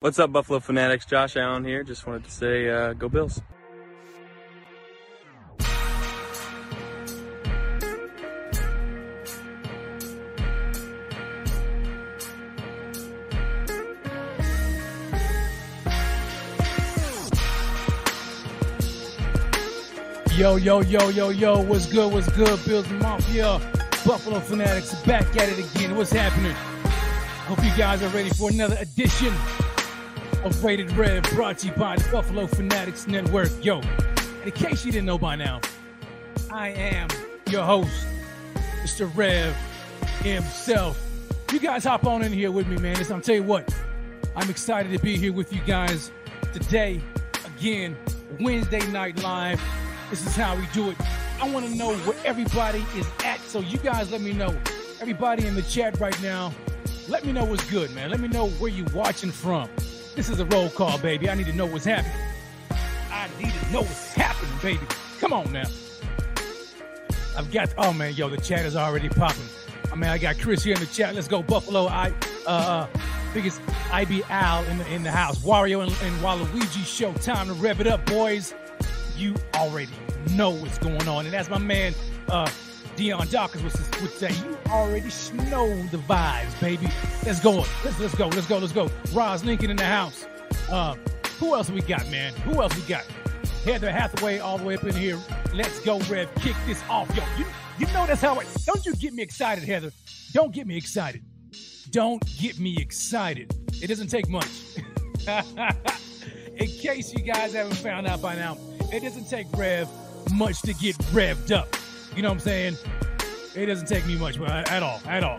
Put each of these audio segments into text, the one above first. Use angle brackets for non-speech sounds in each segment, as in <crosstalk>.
What's up, Buffalo Fanatics? Josh Allen here. Just wanted to say, uh, go Bills. Yo, yo, yo, yo, yo, what's good, what's good, Bills Mafia, Buffalo Fanatics back at it again. What's happening? Hope you guys are ready for another edition of Rated Rev brought to you by the Buffalo Fanatics Network. Yo, in case you didn't know by now, I am your host, Mr. Rev himself. You guys hop on in here with me, man. I'm tell you what, I'm excited to be here with you guys today. Again, Wednesday Night Live. This is how we do it. I want to know where everybody is at. So you guys let me know. Everybody in the chat right now, let me know what's good, man. Let me know where you watching from. This is a roll call, baby. I need to know what's happening. I need to know what's happening, baby. Come on now. I've got oh man, yo, the chat is already popping. I mean, I got Chris here in the chat. Let's go, Buffalo. I uh biggest IB Al in the in the house. Wario and, and Waluigi show. Time to rev it up, boys you already know what's going on. And as my man uh, Dion Dawkins would, would say, you already know the vibes, baby. Let's go. Let's let's go. Let's go. Let's go. Roz Lincoln in the house. Uh, who else we got, man? Who else we got? Heather Hathaway all the way up in here. Let's go, Rev. Kick this off, yo. You you know that's how it. Don't you get me excited, Heather? Don't get me excited. Don't get me excited. It doesn't take much. <laughs> in case you guys haven't found out by now, it doesn't take Rev much to get revved up. You know what I'm saying? It doesn't take me much uh, at all, at all.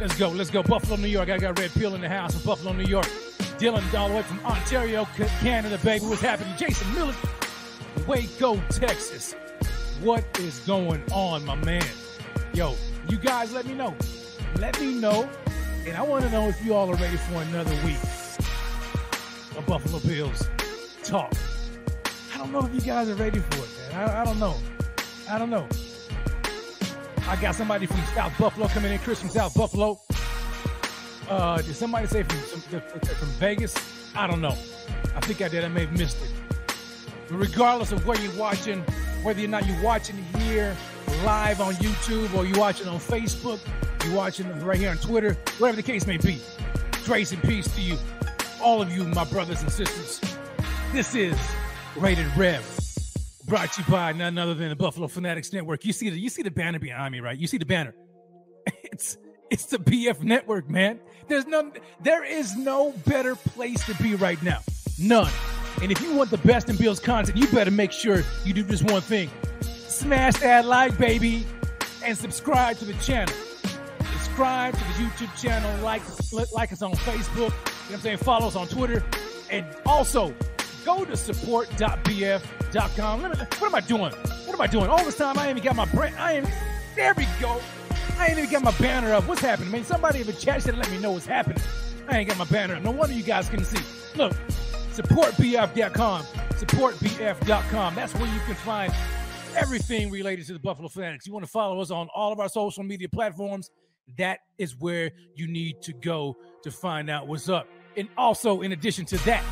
Let's go, let's go. Buffalo, New York. I got Red Pill in the house from Buffalo, New York. Dylan all from Ontario, Canada, baby. What's happening? Jason Miller, Waco, Texas. What is going on, my man? Yo, you guys let me know. Let me know. And I want to know if you all are ready for another week of Buffalo Bills talk I don't know if you guys are ready for it, man. I, I don't know. I don't know. I got somebody from South Buffalo coming in. Chris from South Buffalo. Uh, did somebody say from, from Vegas? I don't know. I think I did. I may have missed it. But regardless of where you're watching, whether or not you're watching here live on YouTube or you're watching on Facebook, you're watching right here on Twitter, whatever the case may be, grace and peace to you, all of you, my brothers and sisters. This is Rated Rev. Brought to you by none other than the Buffalo Fanatics Network. You see the you see the banner behind me, right? You see the banner. <laughs> It's it's the BF Network, man. There's none there is no better place to be right now. None. And if you want the best in Bill's content, you better make sure you do just one thing. Smash that like, baby, and subscribe to the channel. Subscribe to the YouTube channel, like like us on Facebook. You know what I'm saying? Follow us on Twitter. And also go to support.bf.com. What am I doing? What am I doing? All this time, I ain't even got my brand. I ain't. There we go. I ain't even got my banner up. What's happening? I mean, somebody in the chat should let me know what's happening. I ain't got my banner up. No wonder you guys can see. Look, supportbf.com. Supportbf.com. That's where you can find everything related to the Buffalo Fanatics. You want to follow us on all of our social media platforms. That is where you need to go to find out what's up. And also, in addition to that,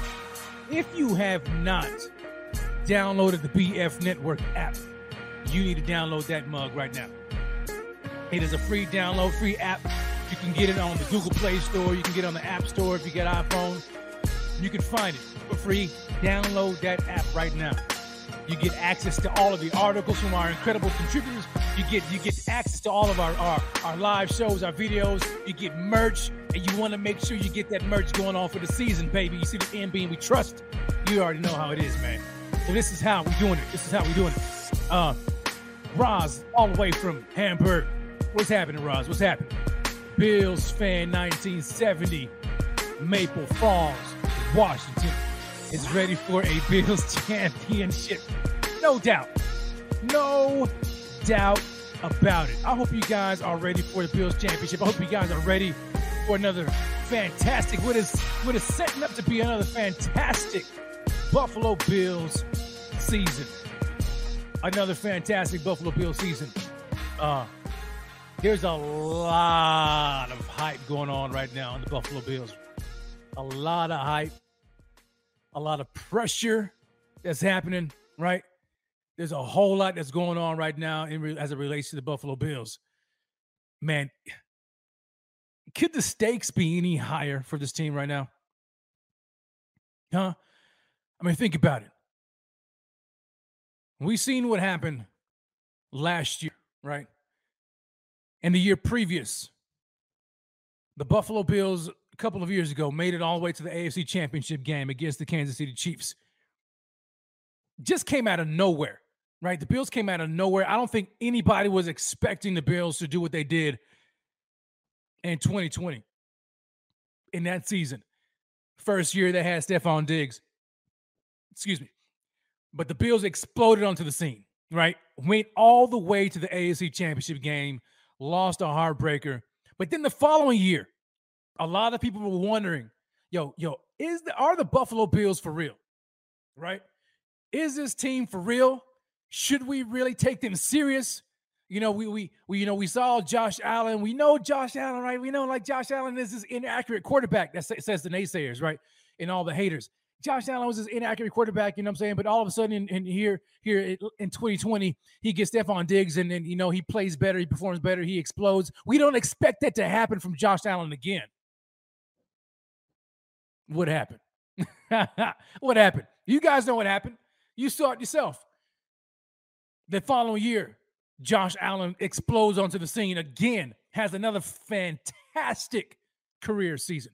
if you have not downloaded the BF Network app, you need to download that mug right now. It is a free download, free app. You can get it on the Google Play Store. You can get it on the App Store if you get iPhone. You can find it for free. Download that app right now. You get access to all of the articles from our incredible contributors. You get you get access to all of our, our, our live shows, our videos. You get merch, and you want to make sure you get that merch going on for the season, baby. You see the end being we trust. You already know how it is, man. So this is how we're doing it. This is how we're doing it. Uh, Roz, all the way from Hamburg. What's happening, Roz? What's happening? Bills fan 1970, Maple Falls, Washington is ready for a Bills <laughs> championship. No doubt. No doubt about it. I hope you guys are ready for the Bills championship. I hope you guys are ready for another fantastic, what is what is setting up to be another fantastic Buffalo Bills season. Another fantastic Buffalo Bills season. Uh there's a lot of hype going on right now in the Buffalo Bills. A lot of hype, a lot of pressure that's happening, right? There's a whole lot that's going on right now in as it relates to the Buffalo Bills. Man, could the stakes be any higher for this team right now? Huh? I mean, think about it. We've seen what happened last year, right? And the year previous. The Buffalo Bills, couple of years ago, made it all the way to the AFC Championship game against the Kansas City Chiefs. Just came out of nowhere, right? The Bills came out of nowhere. I don't think anybody was expecting the Bills to do what they did in 2020 in that season. First year they had Stefon Diggs. Excuse me. But the Bills exploded onto the scene, right? Went all the way to the AFC Championship game, lost a heartbreaker. But then the following year, a lot of people were wondering, yo, yo, is the are the Buffalo Bills for real? Right? Is this team for real? Should we really take them serious? You know, we we we you know we saw Josh Allen. We know Josh Allen, right? We know like Josh Allen is this inaccurate quarterback. That says the naysayers, right? And all the haters. Josh Allen was this inaccurate quarterback, you know what I'm saying? But all of a sudden, in, in here, here in 2020, he gets Stefon Diggs, and then you know he plays better, he performs better, he explodes. We don't expect that to happen from Josh Allen again. What happened? <laughs> what happened? You guys know what happened. You saw it yourself. The following year, Josh Allen explodes onto the scene again, has another fantastic career season.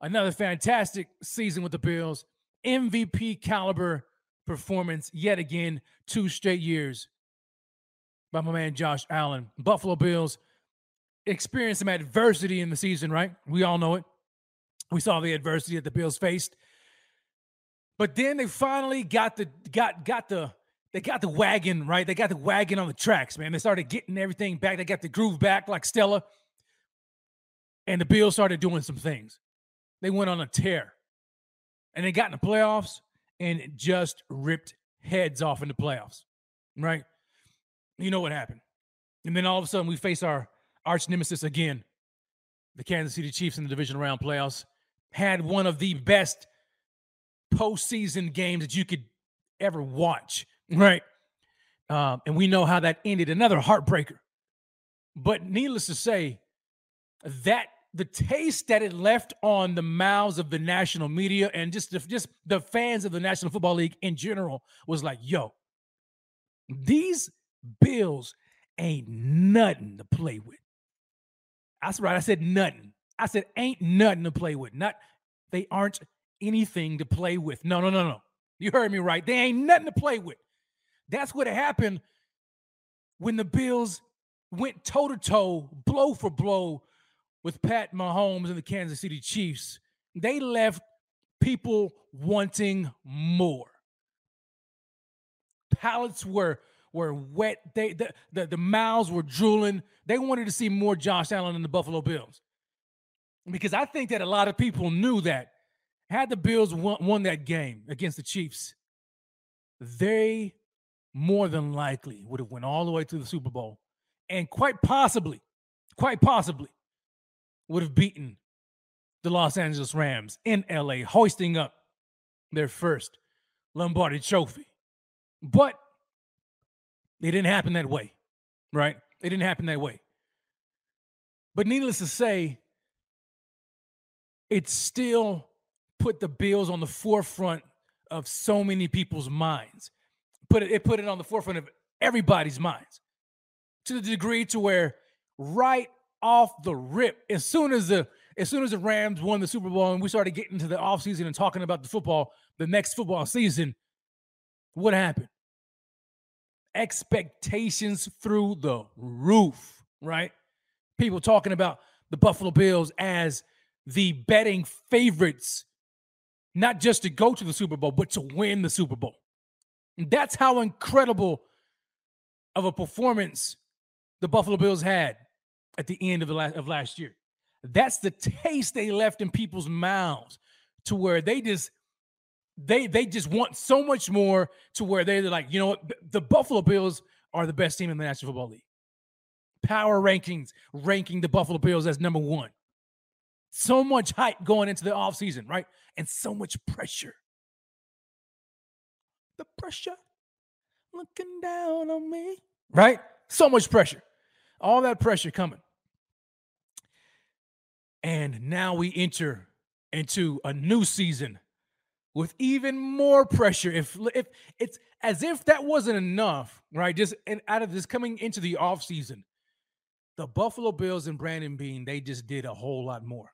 Another fantastic season with the Bills. MVP caliber performance yet again, two straight years by my man Josh Allen. Buffalo Bills experienced some adversity in the season, right? We all know it. We saw the adversity that the Bills faced. But then they finally got the got got the they got the wagon, right? They got the wagon on the tracks, man. They started getting everything back. They got the groove back like Stella. And the Bills started doing some things. They went on a tear. And they got in the playoffs and just ripped heads off in the playoffs. Right? You know what happened. And then all of a sudden we face our arch nemesis again. The Kansas City Chiefs in the division round playoffs had one of the best postseason games that you could ever watch Right. Um, and we know how that ended. Another heartbreaker. But needless to say, that the taste that it left on the mouths of the national media and just the, just the fans of the National Football League in general was like, yo, these Bills ain't nothing to play with. That's right. I said nothing. I said ain't nothing to play with. Not they aren't anything to play with. No, no, no, no. You heard me right. They ain't nothing to play with. That's what happened when the Bills went toe to toe, blow for blow with Pat Mahomes and the Kansas City Chiefs. They left people wanting more. Palates were were wet. They the, the, the mouths were drooling. They wanted to see more Josh Allen in the Buffalo Bills. Because I think that a lot of people knew that had the Bills won, won that game against the Chiefs, they more than likely would have went all the way to the Super Bowl and quite possibly, quite possibly would have beaten the Los Angeles Rams in LA, hoisting up their first Lombardi trophy. But it didn't happen that way, right? It didn't happen that way. But needless to say, it still put the Bills on the forefront of so many people's minds put it, it put it on the forefront of everybody's minds to the degree to where right off the rip, as soon as the as soon as the Rams won the Super Bowl and we started getting to the offseason and talking about the football, the next football season, what happened? Expectations through the roof, right? People talking about the Buffalo Bills as the betting favorites not just to go to the Super Bowl, but to win the Super Bowl. And that's how incredible of a performance the Buffalo Bills had at the end of the last of last year. That's the taste they left in people's mouths to where they just they they just want so much more to where they're like, you know what, the Buffalo Bills are the best team in the National Football League. Power rankings ranking the Buffalo Bills as number one. So much hype going into the offseason, right? And so much pressure. The pressure looking down on me, right? So much pressure. All that pressure coming. And now we enter into a new season with even more pressure. If if it's as if that wasn't enough, right? Just and out of this coming into the offseason, the Buffalo Bills and Brandon Beane, they just did a whole lot more.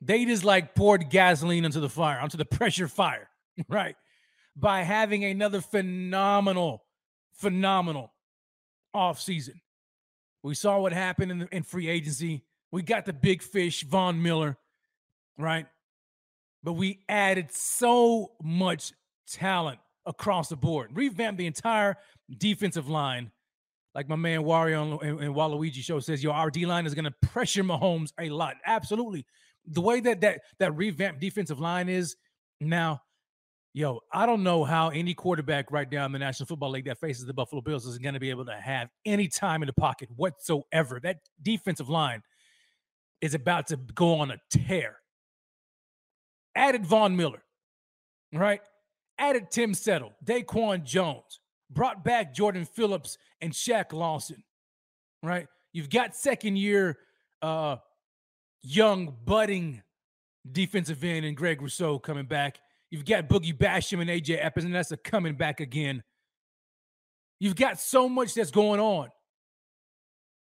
They just like poured gasoline onto the fire, onto the <laughs> pressure fire, <laughs> right? By having another phenomenal, phenomenal offseason. We saw what happened in, the, in free agency. We got the big fish, Von Miller, right? But we added so much talent across the board. Revamped the entire defensive line. Like my man Wario and, and Waluigi show says, yo, our D line is going to pressure Mahomes a lot. Absolutely. The way that that that revamped defensive line is now, yo, I don't know how any quarterback right now in the National Football League that faces the Buffalo Bills is going to be able to have any time in the pocket whatsoever. That defensive line is about to go on a tear. Added Von Miller, right? Added Tim Settle, Daquan Jones, brought back Jordan Phillips and Shaq Lawson, right? You've got second year uh young budding defensive end and Greg Rousseau coming back. You've got Boogie Basham and AJ Epps, and that's a coming back again. You've got so much that's going on.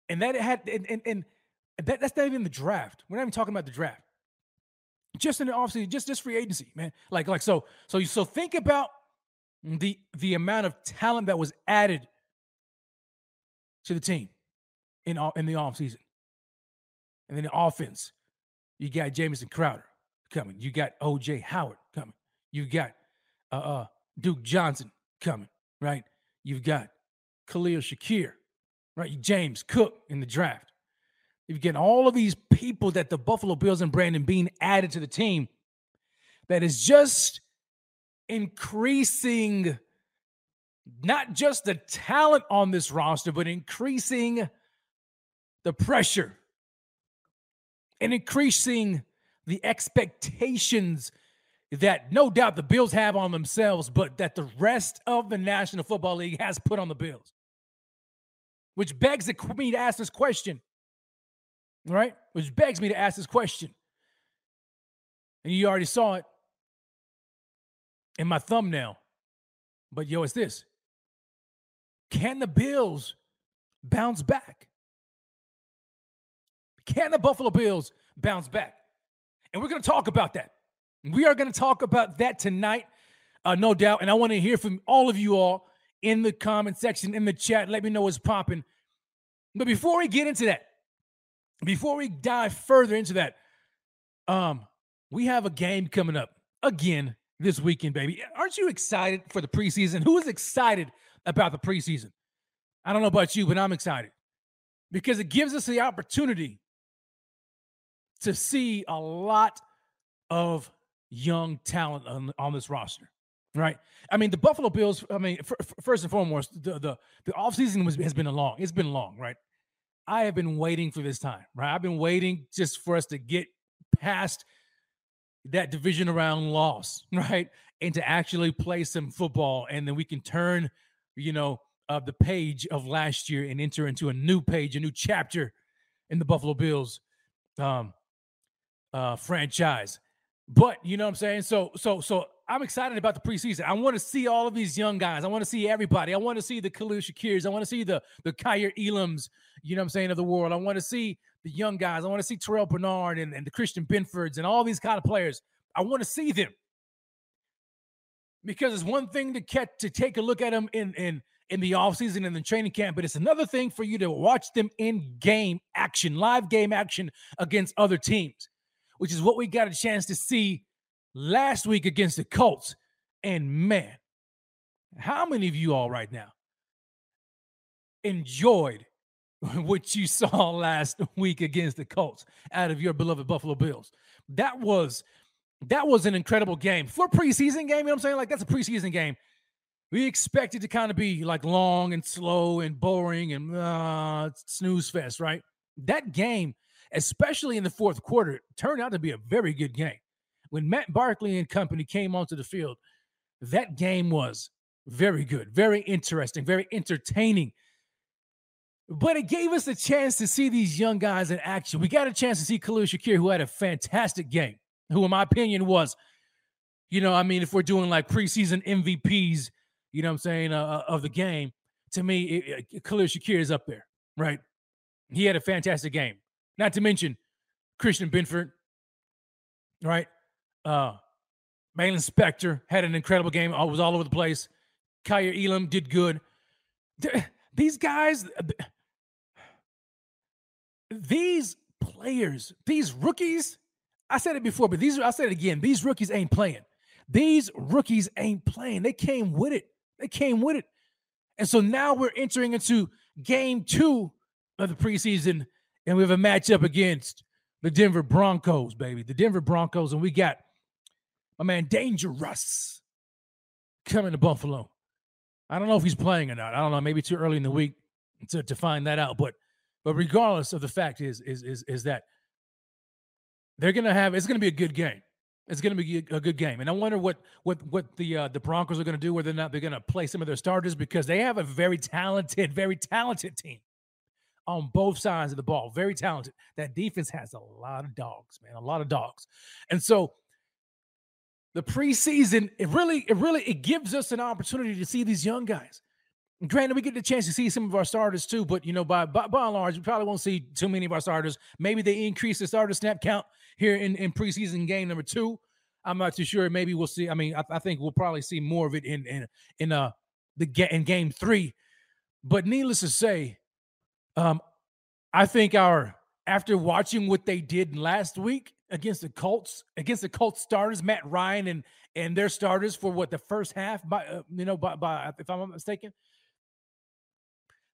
And that had and and, and that, that's not even the draft. We're not even talking about the draft. Just in the offseason, just this free agency, man. Like, like so, so you so think about the the amount of talent that was added to the team in in the offseason. And then the offense, you got Jamison Crowder coming. You got OJ Howard coming. You got uh, uh, Duke Johnson coming, right? You've got Khalil Shakir, right? James Cook in the draft. You've got all of these people that the Buffalo Bills and Brandon Beane added to the team that is just increasing not just the talent on this roster, but increasing the pressure and increasing the expectations that no doubt the Bills have on themselves, but that the rest of the National Football League has put on the Bills. Which begs me to ask this question right? Which begs me to ask this question. And you already saw it in my thumbnail. But yo, it's this. Can the Bills bounce back? Can the Buffalo Bills bounce back? And we're going to talk about that. We are going to talk about that tonight, uh, no doubt. And I want to hear from all of you all in the comment section, in the chat. Let me know what's popping. But before we get into that, before we dive further into that, um, we have a game coming up again this weekend, baby. Aren't you excited for the preseason? Who is excited about the preseason? I don't know about you, but I'm excited because it gives us the opportunity to see a lot of young talent on, on this roster. Right. I mean, the Buffalo Bills, I mean, first and foremost, the, the, the offseason was, has been long, it's been long, right? I have been waiting for this time, right? I've been waiting just for us to get past that division around loss, <laughs> right? And to actually play some football. And then we can turn, you know, uh, the page of last year and enter into a new page, a new chapter in the Buffalo Bills um, uh, franchise. But you know what I'm saying? So, so, so I'm excited about the preseason. I want to see all of these young guys. I want to see everybody. I want to see the Khalil Shakirs. I want to see the the Kaiir Elams, you know what I'm saying, of the world. I want to see the young guys. I want to see Terrel Bernard and, and the Christian Benfords and all these kind of players. I want to see them. Because it's one thing to catch to take a look at them in in in the offseason and the training camp, but it's another thing for you to watch them in game action, live game action against other teams, which is what we got a chance to see last week against the Colts. And man, how many of you all right now enjoyed <laughs> what you saw last week against the Colts out of your beloved Buffalo Bills? That was that was an incredible game for a preseason game. You know what I'm saying? Like that's a preseason game. We expect it to kind of be like long and slow and boring and uh, snooze fest, right? That game, especially in the fourth quarter, turned out to be a very good game. When Matt Barkley and company came onto the field, that game was very good, very interesting, very entertaining. But it gave us a chance to see these young guys in action. We got a chance to see Khalil Shakir, who had a fantastic game, who, in my opinion, was, you know, I mean, if we're doing like preseason MVPs, you know what I'm saying, uh, uh, of the game, to me, it, it, Khalil Shakir is up there, right? He had a fantastic game. Not to mention Christian Benford, right? Uh, Baylon Spector had an incredible game. I was all over the place. Kaiir Elam did good. These guys, these players, these rookies, I said it before, but these I said it again. These rookies ain't playing. These rookies ain't playing. They came with it. They came with it. And so now we're entering into game two of the preseason, and we have a matchup against the Denver Broncos, baby. The Denver Broncos, and we got my man Dangerous coming to Buffalo. I don't know if he's playing or not. I don't know. Maybe too early in the week to, to find that out. But but regardless of the fact is is is is that they're gonna have it's gonna be a good game. It's gonna be a good game, and I wonder what what what the uh, the Broncos are gonna do, whether or not they're gonna play some of their starters because they have a very talented, very talented team on both sides of the ball. Very talented. That defense has a lot of dogs, man, a lot of dogs, and so the preseason, it really, it really, it gives us an opportunity to see these young guys. Granted, we get the chance to see some of our starters too, but you know, by, by by and large, we probably won't see too many of our starters. Maybe they increase the starter snap count here in, in preseason game number two. I'm not too sure. Maybe we'll see. I mean, I, I think we'll probably see more of it in in in uh the in game three. But needless to say, um, I think our after watching what they did last week, against the Colts, against the Colts starters, Matt Ryan and and their starters for what the first half by uh, you know by, by if I'm not mistaken.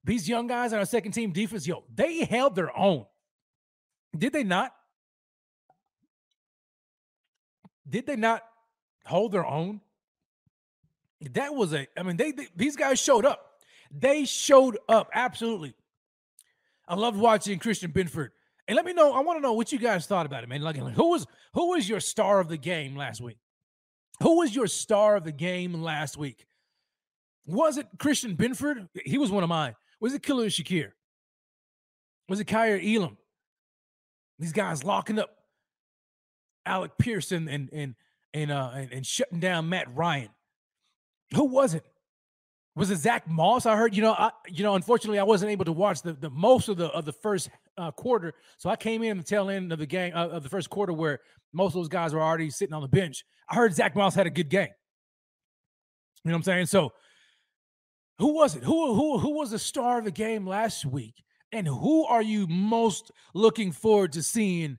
These young guys on our second team defense, yo, they held their own. Did they not? Did they not hold their own? That was a, I mean, they, they these guys showed up. They showed up absolutely. I loved watching Christian Benford and let me know. I want to know what you guys thought about it, man. Like, who was who was your star of the game last week? Who was your star of the game last week? Was it Christian Benford? He was one of mine. Was it Khalil Shakir? Was it Kaiir Elam? These guys locking up Alec Pearson and and and uh and, and shutting down Matt Ryan. Who was it? Was it Zack Moss? I heard. You know, I you know. Unfortunately, I wasn't able to watch the, the most of the of the first uh, quarter, so I came in the tail end of the game uh, of the first quarter where most of those guys were already sitting on the bench. I heard Zack Moss had a good game. You know what I'm saying? So, who was it? Who who who was the star of the game last week? And who are you most looking forward to seeing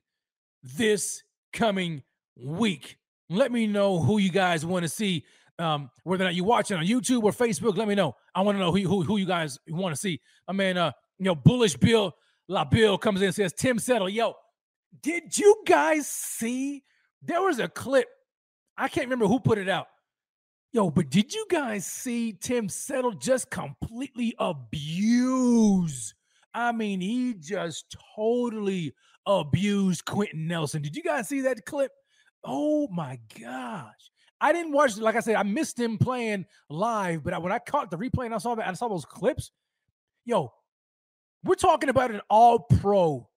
this coming week? Let me know who you guys want to see um, whether or not you watch it on YouTube or Facebook, let me know. I want to know who, who, who you guys want to see. I mean, uh, you know, Bullish Bill La Bill comes in and says, Tim Settle, yo, did you guys see? There was a clip. I can't remember who put it out. Yo, but did you guys see Tim Settle just completely abuse? I mean, he just totally abused Quenton Nelson. Did you guys see that clip? Oh my gosh. I didn't watch, like I said, I missed him playing live, but when I caught the replay and I saw that, I saw those clips. Yo, we're talking about an all pro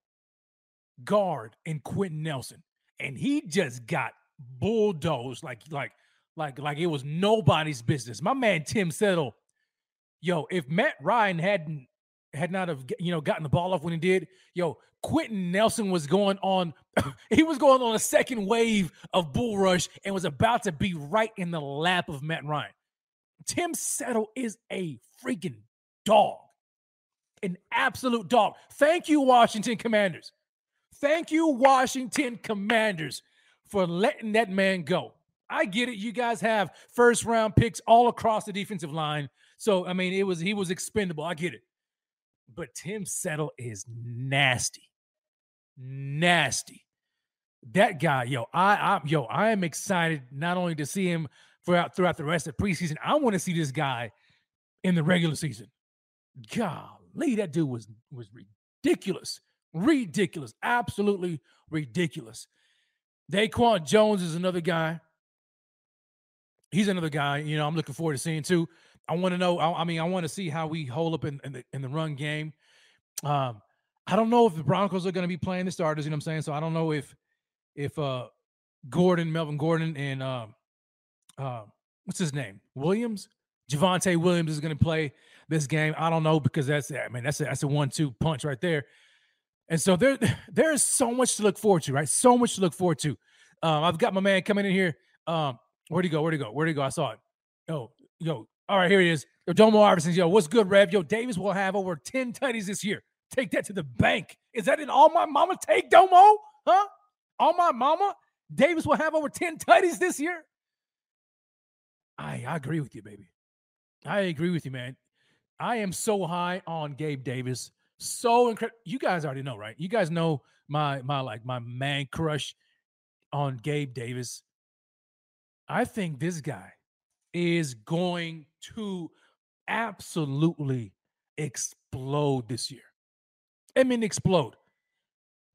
guard in Quenton Nelson, and he just got bulldozed like, like, like, like it was nobody's business. My man Tim Settle, yo, if Matt Ryan hadn't had not have you know gotten the ball off when he did, yo, Quenton Nelson was going on, <coughs> he was going on a second wave of bull rush and was about to be right in the lap of Matt Ryan. Tim Settle is a freaking dog, an absolute dog. Thank you, Washington Commanders. Thank you, Washington Commanders, for letting that man go. I get it. You guys have first round picks all across the defensive line. So I mean, it was he was expendable. I get it. But Tim Settle is nasty. Nasty. That guy, yo, I, I yo, I am excited not only to see him throughout throughout the rest of preseason. I want to see this guy in the regular season. Golly, that dude was was ridiculous. Ridiculous. Absolutely ridiculous. Daquan Jones is another guy. He's another guy, you know, I'm looking forward to seeing too. I want to know. I, I, mean, I want to see how we hold up in, in, the in the run game. Um, I don't know if the Broncos are going to be playing the starters. You know what I'm saying? So I don't know if if uh Gordon, Melvin Gordon, and um, uh, what's his name, Williams, Javonte Williams is going to play this game. I don't know because that's I mean that's a, that's a one-two punch right there. And so there <sighs> there is so much to look forward to, right? So much to look forward to. Um, I've got my man coming in here. Um, where'd he go? Where'd he go? Where'd he go? I saw it. Oh, yo, all right, here he is. Yo, Domo Iverson. Yo, what's good, Rev? Yo, Davis will have over 10 tutties this year. Take that to the bank. Is that in all my mama take, Domo? Huh? All my mama? Davis will have over 10 tutties this year. I, I agree with you, baby. I agree with you, man. I am so high on Gabe Davis. So incredible. You guys already know, right? You guys know my my like my man crush on Gabe Davis. I think this guy is going to absolutely explode this year. I mean, explode.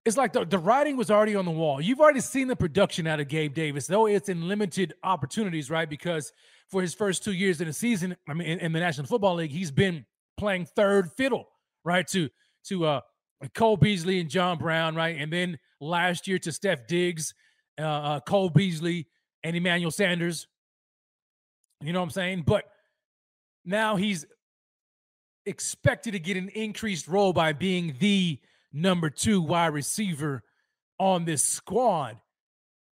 It's like the, the writing was already on the wall. You've already seen the production out of Gabe Davis, though it's in limited opportunities, right? Because for his first two years in the season, I mean, in, in the National Football League, he's been playing third fiddle, right? To to uh Cole Beasley and John Brown, right? And then last year to Steph Diggs, uh, uh Cole Beasley and Emmanuel Sanders, you know what I'm saying? But now he's expected to get an increased role by being the number two wide receiver on this squad.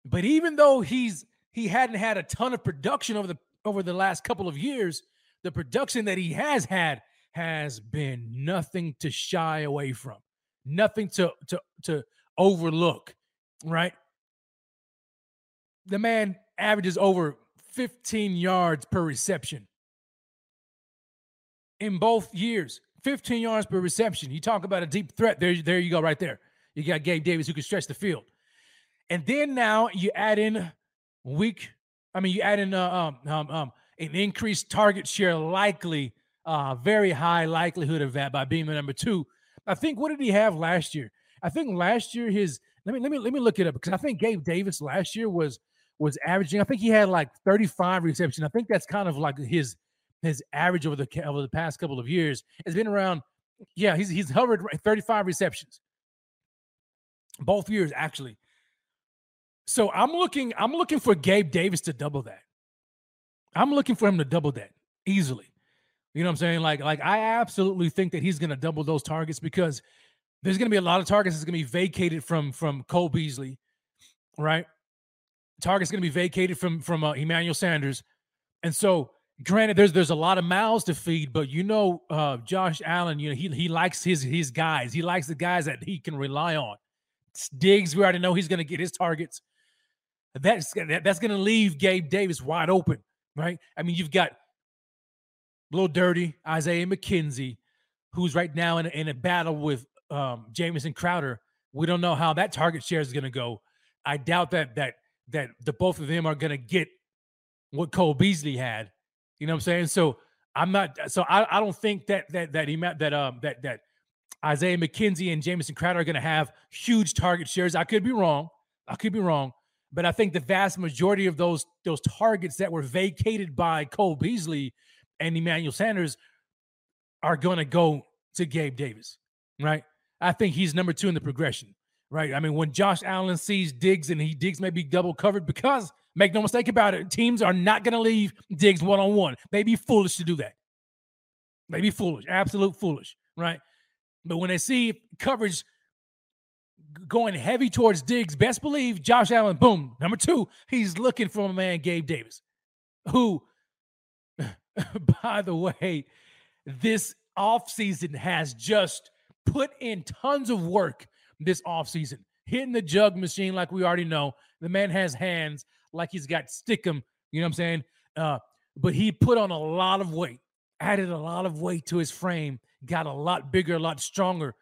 But even though he's he hadn't had a ton of production over the over the last couple of years, the production that he has had has been nothing to shy away from, nothing to to to overlook, right? The man averages over 15 yards per reception in both years. 15 yards per reception. You talk about a deep threat. There, there you go, right there. You got Gabe Davis who can stretch the field. And then now you add in week, I mean, you add in uh, um, um, um, an increased target share, likely, uh, very high likelihood of that by being the number two. I think what did he have last year? I think last year his let me let me let me look it up because I think Gabe Davis last year was was averaging. I think he had like 35 receptions. I think that's kind of like his his average over the over the past couple of years. It's been around. Yeah, he's he's hovered 35 receptions both years actually. So I'm looking I'm looking for Gabe Davis to double that. I'm looking for him to double that easily. You know what I'm saying? Like like I absolutely think that he's going to double those targets because there's going to be a lot of targets that's going to be vacated from from Cole Beasley, right? Target's going to be vacated from from uh, Emmanuel Sanders, and so granted, there's there's a lot of mouths to feed, but you know, uh, Josh Allen, you know, he he likes his his guys. He likes the guys that he can rely on. Diggs, we already know he's going to get his targets. That's that's going to leave Gabe Davis wide open, right? I mean, you've got little dirty Isaiah McKenzie, who's right now in a, in a battle with um, Jamison Crowder. We don't know how that target share is going to go. I doubt that that that the both of them are going to get what Cole Beasley had. You know what I'm saying? So I'm not. So I, I don't think that that that he that um that that Isaiah McKenzie and Jamison Crowder are going to have huge target shares. I could be wrong. I could be wrong. But I think the vast majority of those those targets that were vacated by Cole Beasley and Emmanuel Sanders are going to go to Gabe Davis, right? I think he's number two in the progression right? I mean, when Josh Allen sees Diggs and he Diggs may be double covered because make no mistake about it, teams are not going to leave Diggs one on one. They'd be foolish to do that. They'd be foolish, absolute foolish, right? But when they see coverage going heavy towards Diggs, best believe Josh Allen, boom, number two, he's looking for a man, Gabe Davis, who, <laughs> by the way, this offseason has just put in tons of work this offseason. hitting the jug machine like we already know. The man has hands like he's got stickum. You know what I'm saying? Uh, but he put on a lot of weight, added a lot of weight to his frame, got a lot bigger, a lot stronger,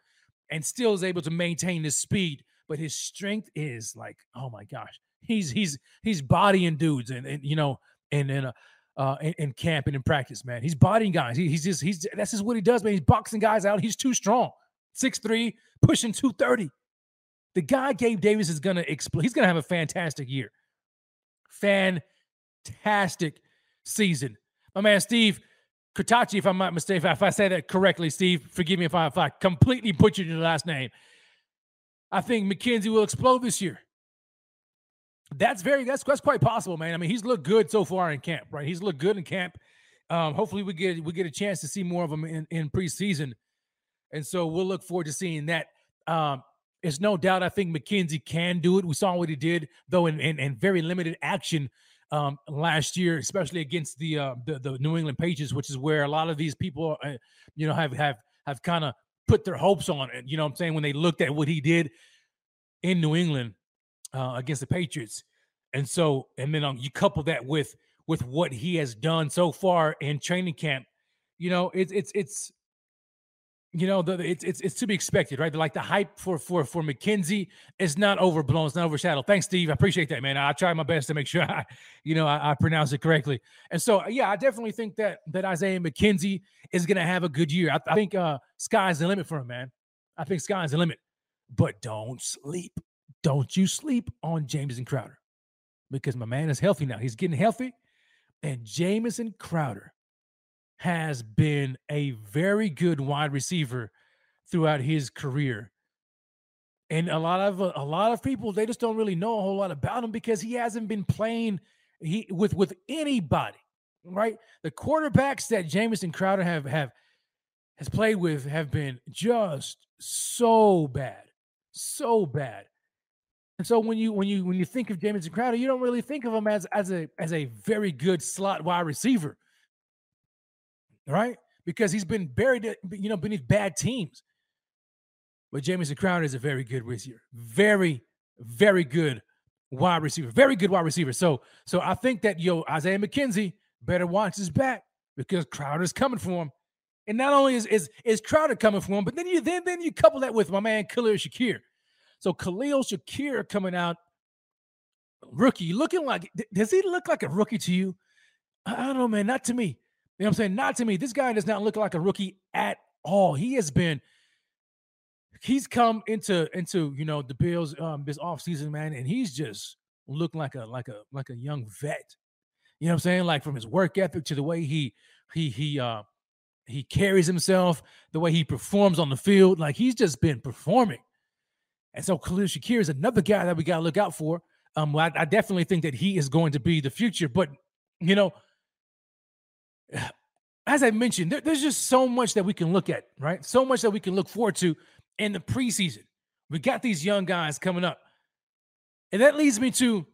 and still is able to maintain his speed. But his strength is like, oh my gosh, he's he's he's bodying dudes, and, and you know, and in uh, uh, in, in, camp and in practice, man. He's bodying guys. He, he's just he's that's just what he does, man. He's boxing guys out. He's too strong. Six three, pushing 230. The guy Gabe Davis is gonna explode. He's gonna have a fantastic year. Fantastic season. My man Steve Kutachi, if I'm not mistaken, if I say that correctly, Steve, forgive me if I if I completely butchered your last name. I think McKenzie will explode this year. That's very that's that's quite possible, man. I mean, he's looked good so far in camp, right? He's looked good in camp. Um, hopefully, we get we get a chance to see more of him in, in preseason, and so we'll look forward to seeing that. Um, it's no doubt I think McKenzie can do it. We saw what he did, though, in, in, in very limited action um, last year, especially against the, uh, the, the New England Patriots, which is where a lot of these people, uh, you know, have have have kind of put their hopes on it. You know, I'm saying when they looked at what he did in New England uh, against the Patriots, and so and then um, you couple that with with what he has done so far in training camp, you know, it's it's it's you know, the, it's it's it's to be expected, right? Like the hype for for for McKenzie is not overblown, it's not overshadowed. Thanks, Steve. I appreciate that, man. I try my best to make sure <laughs> I, you know, I, I pronounce it correctly. And so, yeah, I definitely think that that Isaiah McKenzie is going to have a good year. I, I think uh sky's the limit for him, man. I think sky's the limit. But don't sleep. Don't you sleep on Jamison Crowder because my man is healthy now. He's getting healthy, and Jamison Crowder has been a very good wide receiver throughout his career. And a lot of a lot of people they just don't really know a whole lot about him because he hasn't been playing he with with anybody, right? The quarterbacks that Jamison Crowder have have has played with have been just so bad, so bad. And so when you when you when you think of Jamison Crowder, you don't really think of him as as a as a very good slot wide receiver right? Because he's been buried, uh, you know, beneath bad teams. But Jamison Crowder is a very good receiver, very, very good wide receiver, very good wide receiver. So, so I think that yo Isaiah McKenzie better watch his back because Crowder's coming for him. And not only is is is Crowder coming for him, but then you then then you couple that with my man Khalil Shakir. So Khalil Shakir coming out rookie, looking like does he look like a rookie to you? I don't know, man. Not to me. You know what I'm saying? Not to me. This guy does not look like a rookie at all. He has been he's come into into you know the Bills um this offseason, man, and he's just looked like a like a like a young vet. You know what I'm saying? Like from his work ethic to the way he he he uh he carries himself, the way he performs on the field, like he's just been performing. And so Khalil Shakir is another guy that we got to look out for. Um, I, I definitely think that he is going to be the future. But you know, as I mentioned, there, there's just so much that we can look at, right? So much that we can look forward to in the preseason. We got these young guys coming up. And that leads me to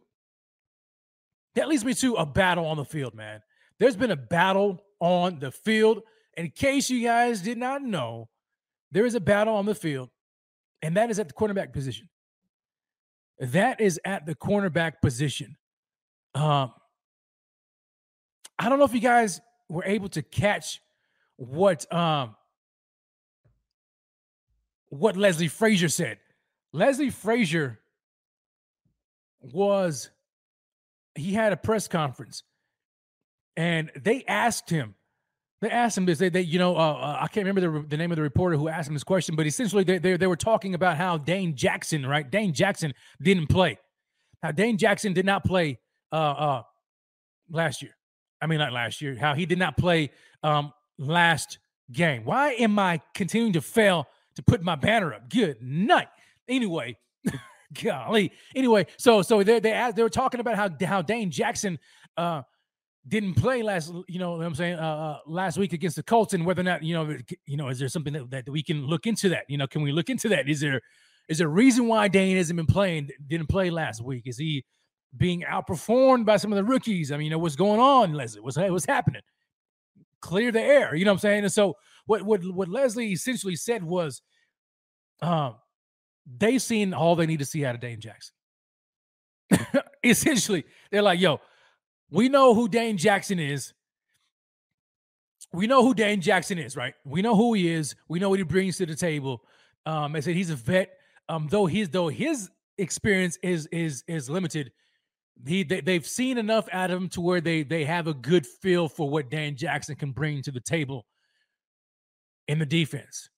that leads me to a battle on the field, man. There's been a battle on the field. In case you guys did not know, there is a battle on the field, and that is at the cornerback position. That is at the cornerback position. Um, I don't know if you guys were able to catch what um what Leslie Frazier said. Leslie Frazier was he had a press conference and they asked him they asked him this they, they you know uh, uh, i can't remember the, the name of the reporter who asked him this question but essentially they, they, they were talking about how dane jackson right dane jackson didn't play now dane jackson did not play uh, uh, last year I mean, not last year, how he did not play um, last game. Why am I continuing to fail to put my banner up? Good night. Anyway, <laughs> golly. Anyway, so so they they they were talking about how how Dane Jackson uh didn't play last you know what I'm saying uh, uh, last week against the Colts and whether or not you know you know is there something that, that we can look into that you know can we look into that is there is there a reason why Dane hasn't been playing didn't play last week is he being outperformed by some of the rookies. I mean, you know, what's going on, Leslie? What's, what's happening? Clear the air. You know what I'm saying? And so what what what Leslie essentially said was um they've seen all they need to see out of Dane Jackson. <laughs> Essentially, they're like, yo, we know who Dane Jackson is. We know who Dane Jackson is, right? We know who he is. We know what he brings to the table. Um, I said he's a vet. Um, though his though his experience is is is limited, he they, they've seen enough out of him to where they they have a good feel for what Dane Jackson can bring to the table in the defense.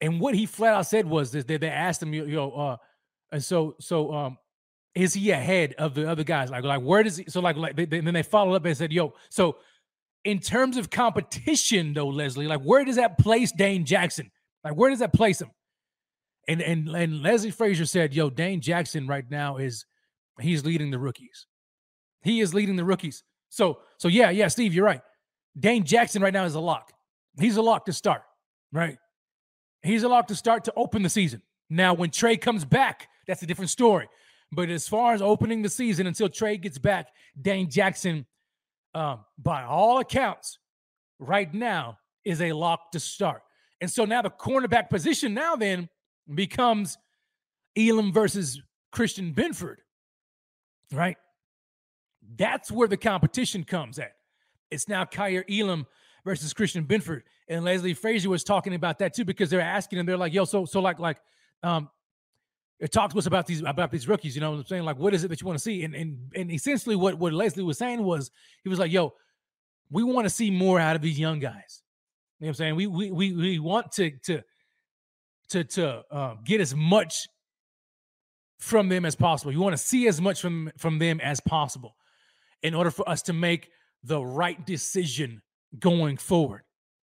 And what he flat out said was that they asked him, you know, uh, and so so um, is he ahead of the other guys? Like like where does he? So like like they, they, then they followed up and said, yo, so in terms of competition though, Leslie, like where does that place Dane Jackson? Like where does that place him? And and and Leslie Frazier said, yo, Dane Jackson right now is he's leading the rookies. He is leading the rookies. So so yeah yeah Steve, you're right. Dane Jackson right now is a lock. He's a lock to start, right? He's a lock to start to open the season. Now, when Trey comes back, that's a different story. But as far as opening the season until Trey gets back, Dane Jackson, um, by all accounts, right now is a lock to start. And so now the cornerback position now then becomes Elam versus Christian Benford, right? That's where the competition comes at. It's now Kaiir Elam versus Christian Benford. And Leslie Frazier was talking about that too because they're asking him, they're like, yo, so so like like um it talks to us about these about these rookies, you know what I'm saying? Like, what is it that you want to see? And and and essentially what, what Leslie was saying was he was like, yo, we want to see more out of these young guys. You know what I'm saying? We we we we want to to to to uh, get as much from them as possible. You want to see as much from from them as possible in order for us to make the right decision going forward.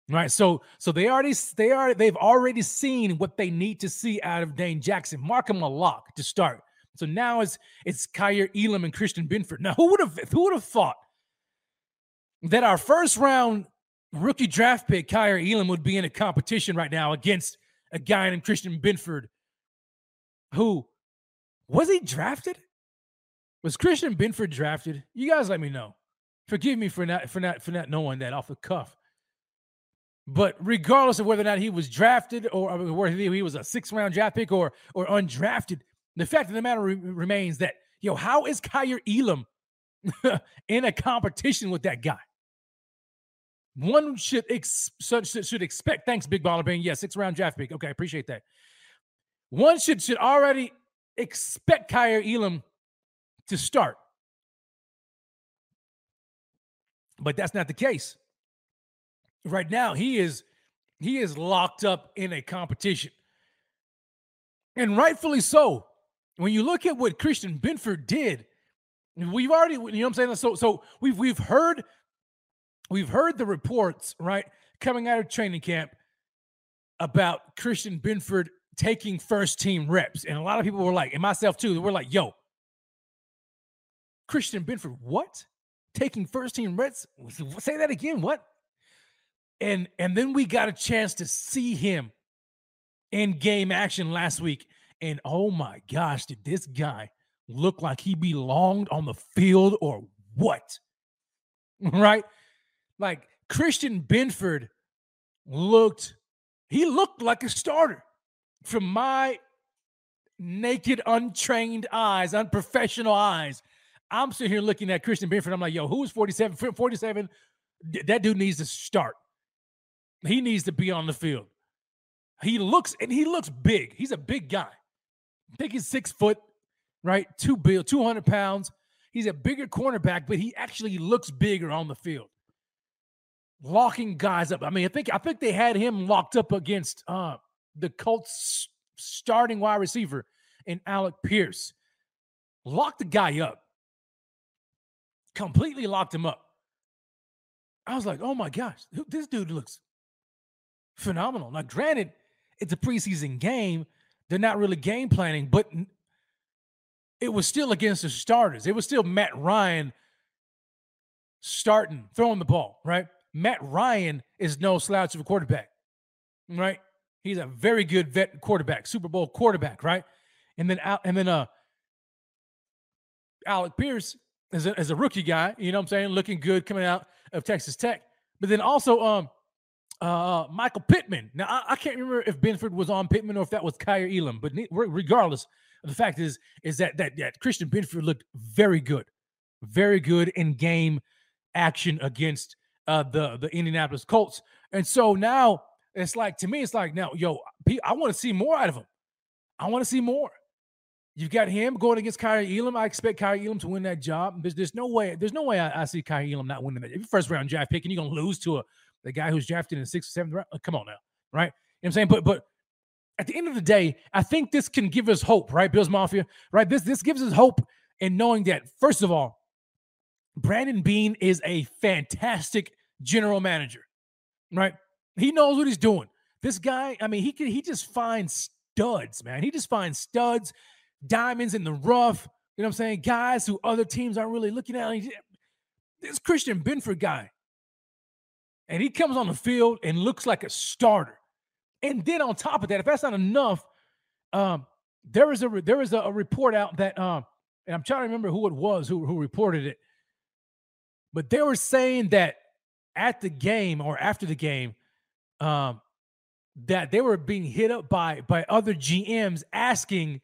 Right. So so they already they are they've already seen what they need to see out of Dane Jackson. Mark him a lock to start. So now it's it's Kaiir Elam and Christian Benford. Now, who would have who would have thought that our first round rookie draft pick, Kaiir Elam, would be in a competition right now against a guy named Christian Benford, who was he drafted? Was Christian Benford drafted? You guys let me know. Forgive me for not for not for not knowing that off the cuff. But regardless of whether or not he was drafted or whether he was a six round draft pick or or undrafted, the fact of the matter re- remains that yo, how is Kaiir Elam <laughs> in a competition with that guy? One should ex- should expect. Thanks, Big Baller Bang. Yeah, six round draft pick. Okay, I appreciate that. One should should already expect Kaiir Elam to start. But that's not the case. Right now, he is he is locked up in a competition. And rightfully so. When you look at what Christian Benford did, we've already, you know what I'm saying? So so we've we've heard we've heard the reports, right, coming out of training camp about Christian Benford taking first team reps. And a lot of people were like, and myself too, we're like, yo, Christian Benford, what? Taking first team reps? Say that again. What? And and then we got a chance to see him in game action last week. And oh my gosh, did this guy look like he belonged on the field or what? <laughs> Right? Like Christian Benford looked, he looked like a starter from my naked, untrained eyes, unprofessional eyes. I'm sitting here looking at Christian Benford. I'm like, yo, who is 47? 47, that dude needs to start. He needs to be on the field. He looks and he looks big. He's a big guy. I think he's six foot, right? Two bill, 200 pounds. He's a bigger cornerback, but he actually looks bigger on the field. Locking guys up. I mean, I think I think they had him locked up against uh, the Colts starting wide receiver in Alec Pierce. Locked the guy up. Completely locked him up. I was like, oh my gosh, this dude looks phenomenal. Now, granted, it's a preseason game. They're not really game planning, but it was still against the starters. It was still Matt Ryan starting, throwing the ball, right? Matt Ryan is no slouch of a quarterback, right? He's a very good vet quarterback, Super Bowl quarterback, right? And then and then uh Alec Pierce is a, is a rookie guy, you know what I'm saying, looking good coming out of Texas Tech. But then also um uh, Michael Pittman. Now I, I, can't remember if Benford was on Pittman or if that was Kaiir Elam, but regardless, the fact is is that that that Christian Benford looked very good, very good in game action against uh, the the Indianapolis Colts, and so now it's like to me, it's like now, yo, I want to see more out of him. I want to see more. You've got him going against Kaiir Elam. I expect Kaiir Elam to win that job. There's, there's no way. There's no way I, I see Kaiir Elam not winning that. If you first round draft pick and you're gonna lose to a the guy who's drafted in the sixth or seventh round, come on now, right? You know what I'm saying? But but at the end of the day, I think this can give us hope, right? Bills Mafia, right? This this gives us hope in knowing that first of all, Brandon Beane is a fantastic general manager, right? He knows what he's doing. This guy, I mean, he can he just finds studs, man. He just finds studs, diamonds in the rough. You know what I'm saying? Guys who other teams aren't really looking at. This Christian Benford guy, and he comes on the field and looks like a starter. And then on top of that, if that's not enough, um, there is a there is a, a report out that um, and I'm trying to remember who it was who who reported it, but they were saying that at the game or after the game, um, that they were being hit up by by other GMs asking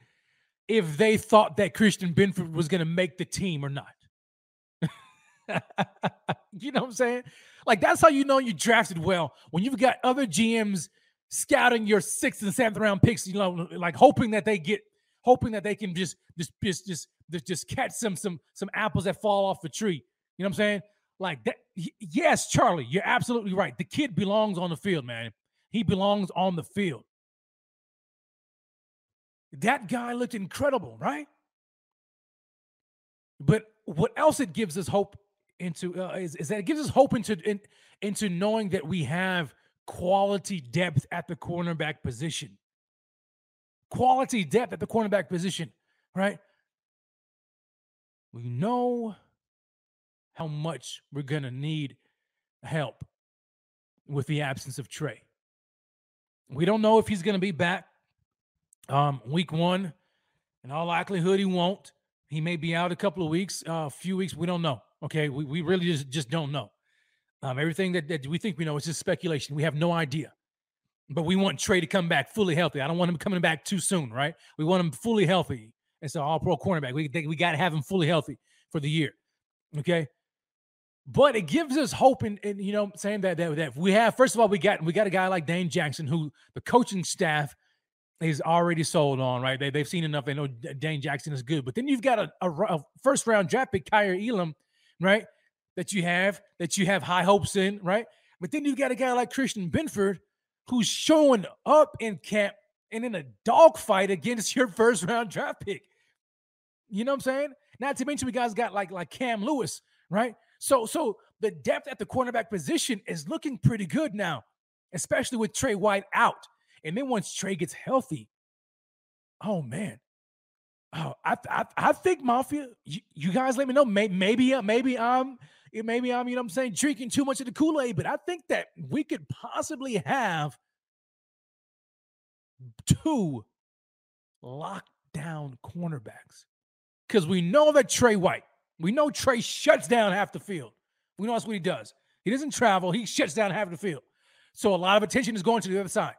if they thought that Christian Benford was going to make the team or not. <laughs> you know what I'm saying? Like that's how you know you drafted well when you've got other GMs scouting your sixth and seventh round picks. You know, like hoping that they get, hoping that they can just just just just just catch some some some apples that fall off the tree. You know what I'm saying? Like that. Yes, Charlie, you're absolutely right. The kid belongs on the field, man. He belongs on the field. That guy looked incredible, right? But what else it gives us hope into uh, is, is that it gives us hope into in, into knowing that we have quality depth at the cornerback position. Quality depth at the cornerback position, right? We know how much we're going to need help with the absence of Trey. We don't know if he's going to be back um, week one. In all likelihood, he won't. He may be out a couple of weeks, a uh, few weeks. We don't know. Okay, we, we really just, just don't know. Um, everything that, that we think we know is just speculation. We have no idea. But we want Trey to come back fully healthy. I don't want him coming back too soon, right? We want him fully healthy. It's an all pro cornerback. We, we got to have him fully healthy for the year. Okay. But it gives us hope in you know, saying that, that that we have, first of all, we got we got a guy like Dane Jackson who the coaching staff is already sold on, right? They, they've seen enough. They know Dane Jackson is good. But then you've got a, a, a first round draft pick, Kaiir Elam, right? That you have that you have high hopes in, right? But then you've got a guy like Christian Benford who's showing up in camp and in a dogfight against <laughs> your first round draft pick. You know what I'm saying? Not to mention we guys got like like Cam Lewis, right? So so the depth at the cornerback position is looking pretty good now, especially with Trey White out. And then once Trey gets healthy, oh man, Oh, I, I, I think Mafia. You, you, guys, let me know. Maybe, maybe, uh, maybe I'm, maybe I'm, you know, I'm saying drinking too much of the Kool Aid. But I think that we could possibly have two lockdown cornerbacks because we know that Trey White. We know Trey shuts down half the field. We know that's what he does. He doesn't travel. He shuts down half the field. So a lot of attention is going to the other side.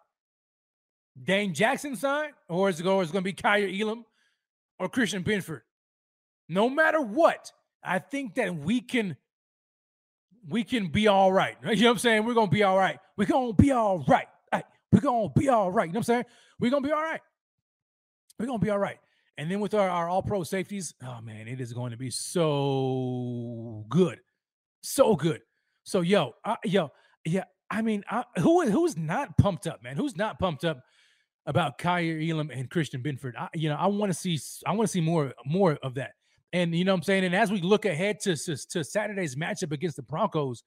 Dane Jackson side, or is it going to be Kaiir Elam? or Christian Benford. No matter what, I think that we can we can be all right. <laughs> You know what I'm saying? We're gonna be all right. We're gonna be all right. We're gonna be all right. You know what I'm saying? We're gonna be all right. We're gonna be all right. And then with our, our all pro safeties, oh man, it is going to be so good. So good. So yo, I, yo, yeah. I mean, I, who who's not pumped up, man? Who's not pumped up about Kaiir Elam and Christian Benford. I, you know, I want to see I want to see more more of that. And you know what I'm saying? And as we look ahead to, to, to Saturday's matchup against the Broncos,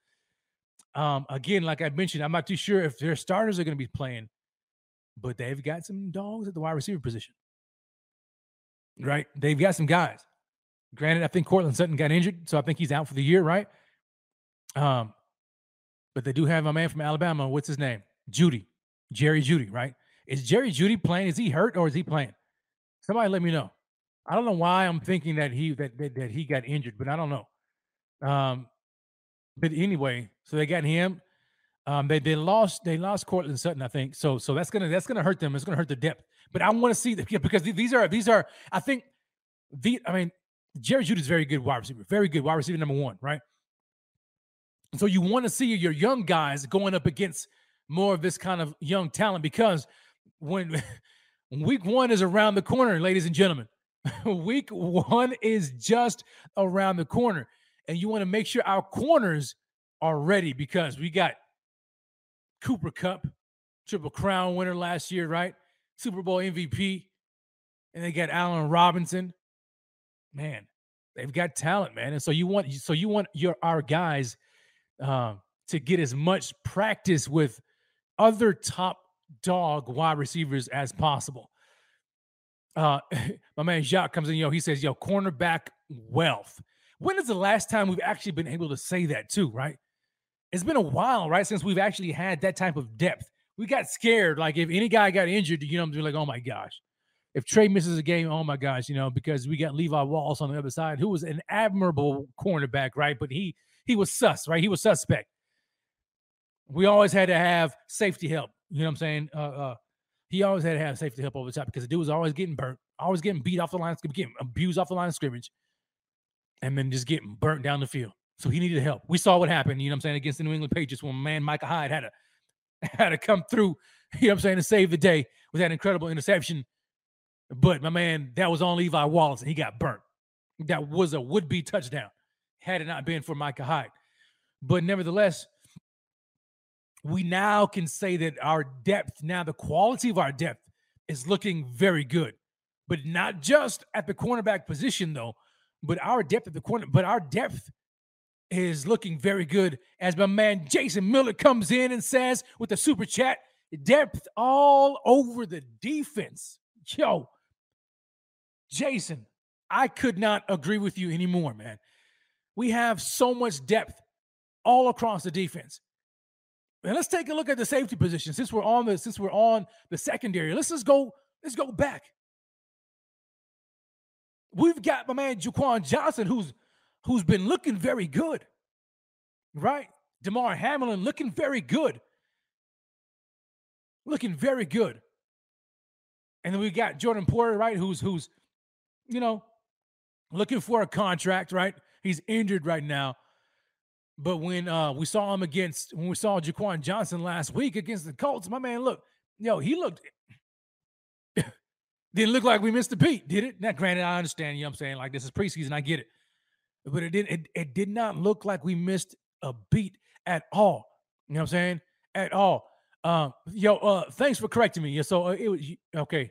um, again, like I mentioned, I'm not too sure if their starters are going to be playing, but they've got some dogs at the wide receiver position. Right? They've got some guys. Granted, I think Courtland Sutton got injured, so I think he's out for the year, right? Um, but they do have a man from Alabama. What's his name? Jeudy, Jerry Jeudy, right? Is Jerry Jeudy playing? Is he hurt or is he playing? Somebody let me know. I don't know why I'm thinking that he that that, that he got injured, but I don't know. Um, but anyway, so they got him. Um, they they lost they lost Courtland Sutton, I think. So so that's gonna that's gonna hurt them. It's gonna hurt the depth. But I want to see the because these are these are I think the I mean Jerry Jeudy is very good wide receiver, very good wide receiver number one, right? So you want to see your young guys going up against more of this kind of young talent because when <laughs> week one is around the corner, ladies and gentlemen, <laughs> week one is just around the corner, and you want to make sure our corners are ready because we got Cooper Kupp, Triple Crown winner last year, right? Super Bowl MVP. And they got Allen Robinson. Man, they've got talent, man. And so you want so you want your our guys um, to get as much practice with other top dog wide receivers as possible. Uh, <laughs> my man Jacques comes in, yo, he says, yo, cornerback wealth. When is the last time we've actually been able to say that too, right? it's been a while, right, since we've actually had that type of depth. We got scared. Like if any guy got injured, you know, I'm like, oh my gosh. If Trey misses a game, oh my gosh, you know, because we got Levi Wallace on the other side, who was an admirable cornerback, right? But he he was sus, right? He was suspect. We always had to have safety help. You know what I'm saying? Uh, uh, he always had to have safety help over the top because the dude was always getting burnt, always getting beat off the line, getting abused off the line of scrimmage, and then just getting burnt down the field. So he needed help. We saw what happened, you know what I'm saying, against the New England Patriots when man Micah Hyde had to <laughs> had to come through, you know what I'm saying, to save the day with that incredible interception. But my man, that was on Levi Wallace and he got burnt. That was a would-be touchdown had it not been for Micah Hyde. But nevertheless, we now can say that our depth, now the quality of our depth is looking very good. But not just at the cornerback position, though, but our depth at the corner, but our depth is looking very good as my man Jason Miller comes in and says with the super chat, depth all over the defense. Yo, Jason, I could not agree with you anymore, man. We have so much depth all across the defense. And let's take a look at the safety position since we're on the since we're on the secondary. Let's just go let's go back. We've got my man Jaquan Johnson who's who's been looking very good, right? Damar Hamlin looking very good. Looking very good. And then we got Jordan Poyer, right? Who's who's, you know, looking for a contract, right? He's injured right now. But when uh, we saw him against when we saw Jaquan Johnson last week against the Colts, my man, look, yo, he looked <coughs> didn't look like we missed a beat, did it? Now, granted, I understand, you know I'm saying? Like this is preseason, I get it but it did it, it did not look like we missed a beat at all. You know what I'm saying? At all. Um, yo, uh, thanks for correcting me. Yeah, so uh, it was okay.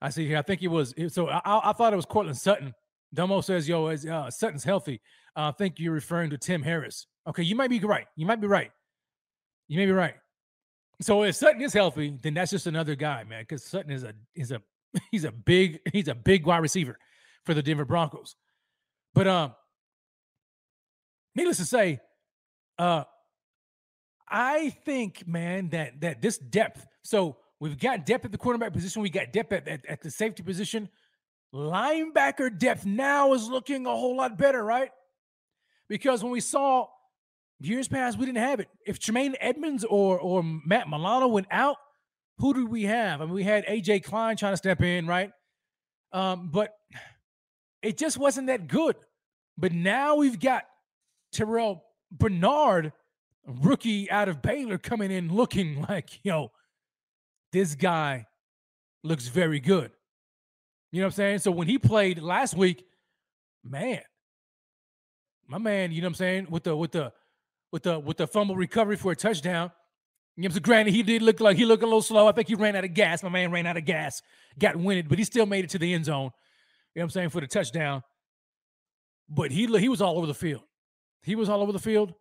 I see here. I think it was. So I, I thought it was Courtland Sutton. Domo says, "Yo, as uh, Sutton's healthy." Uh, I think you're referring to Tim Harris. Okay, you might be right. You might be right. You may be right. So if Sutton is healthy, then that's just another guy, man. Because Sutton is a is a <laughs> he's a big he's a big wide receiver for the Denver Broncos. But um, needless to say, uh, I think, man, that that this depth. So we've got depth at the quarterback position. We got depth at, at, at the safety position. Linebacker depth now is looking a whole lot better, right? Because when we saw years past, we didn't have it. If Tremaine Edmunds or or Matt Milano went out, who did we have? I mean, we had AJ Klein trying to step in, right? Um, but it just wasn't that good. But now we've got Terrel Bernard, rookie out of Baylor, coming in looking <laughs> like, yo, this guy looks very good. You know what I'm saying? So when he played last week, man, my man, you know what I'm saying, with the with the with the with the fumble recovery for a touchdown. You know, so granted, he did look like he looked a little slow. I think he ran out of gas. My man ran out of gas, got winded, but he still made it to the end zone. You know what I'm saying, for the touchdown. But he he was all over the field. He was all over the field.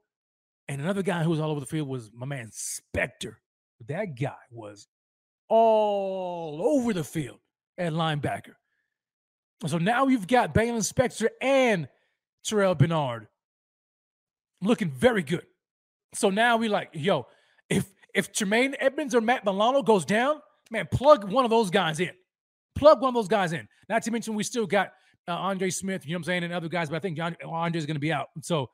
And another guy who was all over the field was my man Spector. That guy was all over the field at linebacker. So now you've got Baylon Spector and Terrel Bernard looking very good. So now we like, yo, if if Tremaine Edmunds or Matt Milano goes down, man, plug one of those guys in. Plug one of those guys in. Not to mention we still got uh, Andre Smith, you know what I'm saying, and other guys, but I think John, Andre's going to be out. So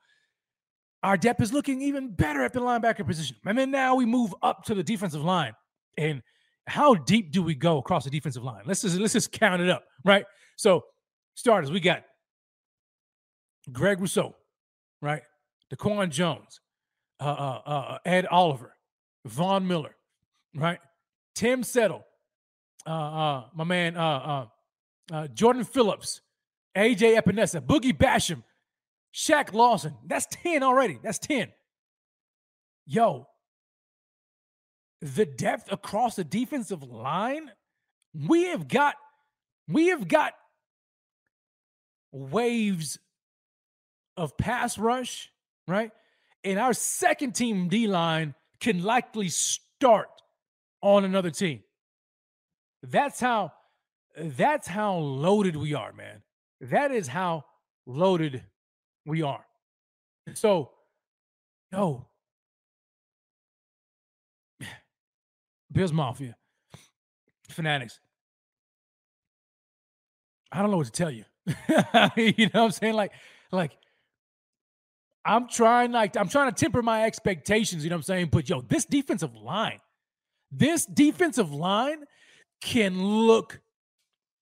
our depth is looking even better at the linebacker position. And then now we move up to the defensive line. And how deep do we go across the defensive line? Let's just let's just count it up, right? So starters, we got Greg Rousseau, right? Daquan Jones, uh, uh, uh, Ed Oliver, Von Miller, right? Tim Settle, uh, uh, my man, uh, uh, uh, Jordan Phillips, AJ Epenesa, Boogie Basham, Shaq Lawson. That's 10 already. That's 10. Yo, the depth across the defensive line, we have got, we have got waves of pass rush, right? And our second team D line can likely start on another team. That's how that's how loaded we are, man. That is how loaded we are. So, no. Bills Mafia, fanatics. I don't know what to tell you. <laughs> you know what I'm saying? Like, like I'm trying like I'm trying to temper my expectations, you know what I'm saying? But yo, this defensive line, this defensive line can look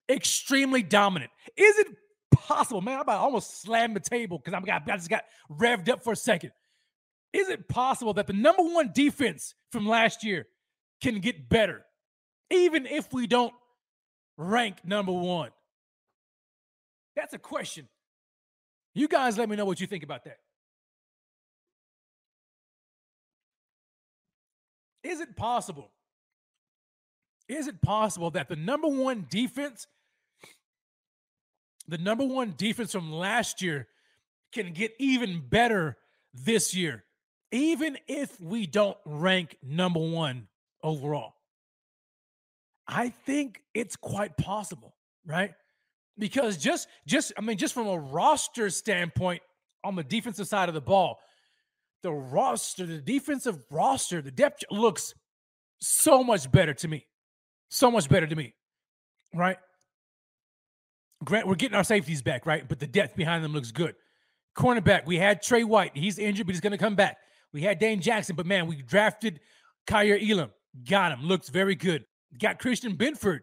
extremely dominant. Is it possible, man? I about almost slammed the table because I'm got I just got revved up for a second. Is it possible that the number one defense from last year can get better, even if we don't rank number one? That's a question. You guys let me know what you think about that. Is it possible? Is it possible that the number one defense, the number one defense from last year, can get even better this year, even if we don't rank number one overall? I think it's quite possible, right? Because just just I mean just from a roster standpoint on the defensive side of the ball, the roster, the defensive roster, the depth looks so much better to me. So much better to me. Right? Grant, we're getting our safeties back, right? But the depth behind them looks good. Cornerback, we had Trey White. He's injured, but he's going to come back. We had Dane Jackson, but man, we drafted Kaiir Elam. Got him. Looks very good. Got Christian Benford.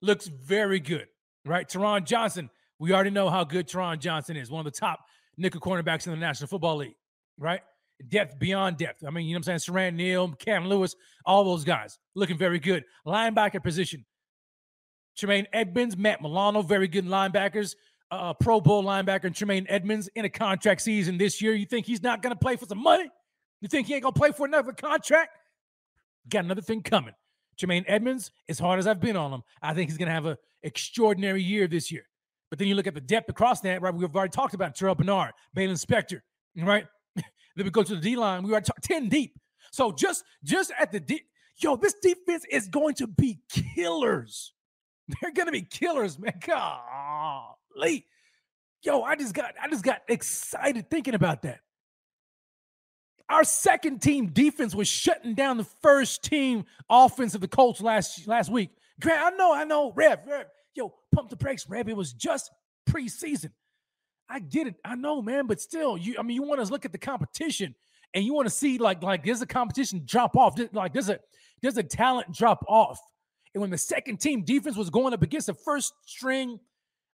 Looks very good, right? Taron Johnson. We already know how good Taron Johnson is. One of the top nickel cornerbacks in the National Football League, right? Depth beyond depth. I mean, you know what I'm saying? Siran Neal, Cam Lewis, all those guys looking very good. Linebacker position. Tremaine Edmunds, Matt Milano, very good linebackers. Uh, Pro Bowl linebacker and Tremaine Edmunds in a contract season this year. You think he's not going to play for some money? You think he ain't going to play for another contract? Got another thing coming. Tremaine Edmunds, as hard as I've been on him, I think he's going to have an extraordinary year this year. But then you look at the depth across that, right? We've already talked about Terrel Bernard, Baylon Spector, right? Then we go to the D line. We were t- 10 deep. So just just at the D, yo, this defense is going to be killers. <laughs> They're gonna be killers, man. <laughs> Golly. Yo, I just got I just got excited thinking about that. Our second team defense was shutting down the first team offense of the Colts last last week. Grant, I know, I know, Rev, Rev, yo, pump the brakes, Rev. It was just preseason. I get it. I know, man, but still, you I mean, you want to look at the competition and you want to see like like there's a competition drop off. Like there's a there's a talent drop off. And when the second team defense was going up against the first string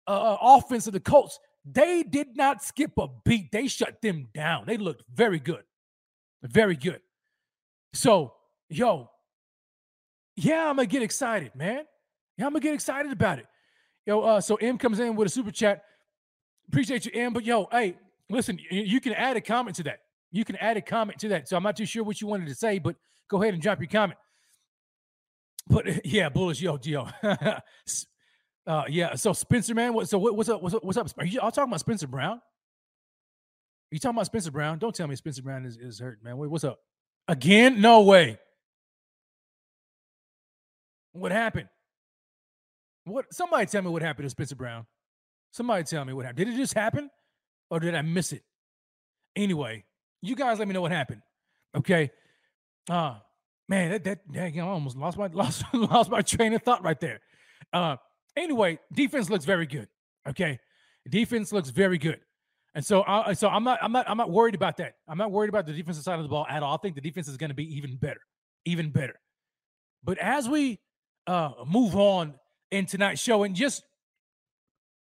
uh, uh, offense of the Colts, they did not skip a beat. They shut them down. They looked very good. Very good. So, yo, yeah, I'm gonna get excited, man. Yeah, I'm gonna get excited about it. Yo, uh, so M comes in with a super chat. Appreciate you, M. But yo, hey, listen, you can add a comment to that. You can add a comment to that. So I'm not too sure what you wanted to say, but go ahead and drop your comment. But <laughs> yeah, bullish, yo, yo. <laughs> uh, yeah. So Spencer, man, what, so what, what's up? What's up? What's up? Are you all talking about Spencer Brown? Are you talking about Spencer Brown? Don't tell me Spencer Brown is, is hurt, man. Wait, what's up? Again? No way. What happened? What? Somebody tell me what happened to Spencer Brown. Somebody tell me what happened. Did it just happen or did I miss it? Anyway, you guys let me know what happened. Okay. Uh man, that that, know, I almost lost my <laughs> lost lost my train of thought right there. Uh anyway, defense looks very good. Okay. Defense looks very good. And so, I, so I'm not, I'm not, I'm not worried about that. I'm not worried about the defensive side of the ball at all. I think the defense is going to be even better, even better. But as we uh move on in tonight's show, and just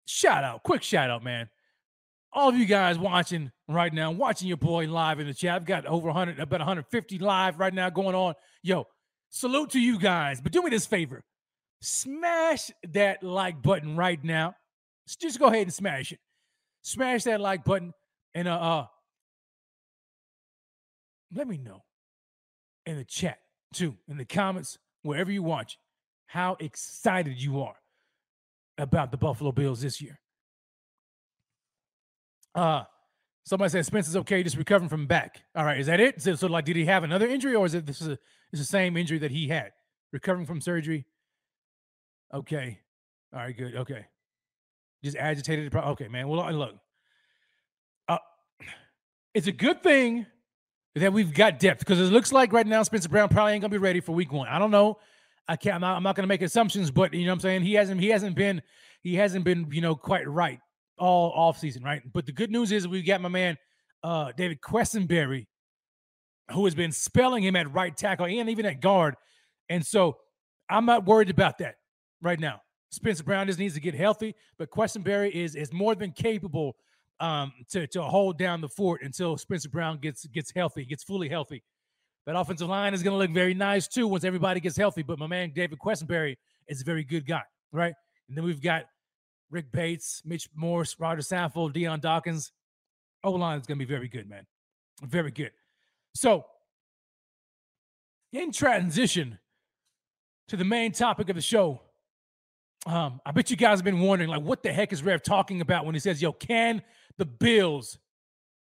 shout out, quick shout out, man. All of you guys watching right now, watching your boy live in the chat. I've got over 100, about 150 live right now going on. Yo, salute to you guys. But do me this favor smash that like button right now. Just go ahead and smash it. Smash that like button and uh, uh let me know in the chat too, in the comments, wherever you watch, how excited you are about the Buffalo Bills this year. Uh somebody said Spencer's okay, just recovering from back. All right, is that it? So, like, did he have another injury, or is it this is a the same injury that he had, recovering from surgery? Okay, all right, good. Okay, just agitated. Okay, man. Well, look, uh, it's a good thing that we've got depth because it looks like right now Spencer Brown probably ain't gonna be ready for Week One. I don't know. I can't. I'm not, I'm not gonna make assumptions, but you know what I'm saying. He hasn't. He hasn't been. He hasn't been. You know, quite right all off season, right? But the good news is we got my man uh, David Quessenberry, who has been spelling him at right tackle and even at guard, and so I'm not worried about that right now. Spencer Brown just needs to get healthy, but Quessenberry is is more than capable um, to to hold down the fort until Spencer Brown gets gets healthy, gets fully healthy. That offensive line is going to look very nice too once everybody gets healthy. But my man David Quessenberry is a very good guy, right? And then we've got Rick Bates, Mitch Morse, Rodger Saffold, Dion Dawkins. O line is going to be very good, man. Very good. So, in transition to the main topic of the show, um, I bet you guys have been wondering, like, what the heck is Rev talking about when he says, "Yo, can the Bills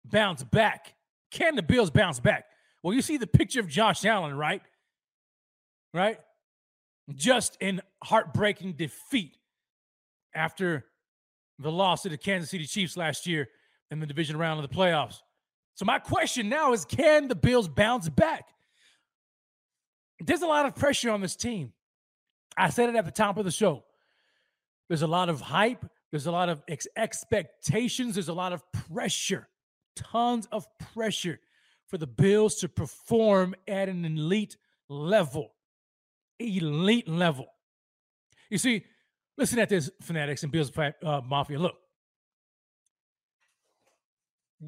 bounce back? Can the Bills bounce back?" Well, you see the picture of Josh Allen, right? Right? Just in heartbreaking defeat after the loss to the Kansas City Chiefs last year in the division round of the playoffs. So my question now is can the Bills bounce back? There's a lot of pressure on this team. I said it at the top of the show. There's a lot of hype, there's a lot of ex- expectations, there's a lot of pressure. Tons of pressure for the Bills to perform at an elite level. Elite level. You see, Listen at this, fanatics and Bills uh, Mafia. Look,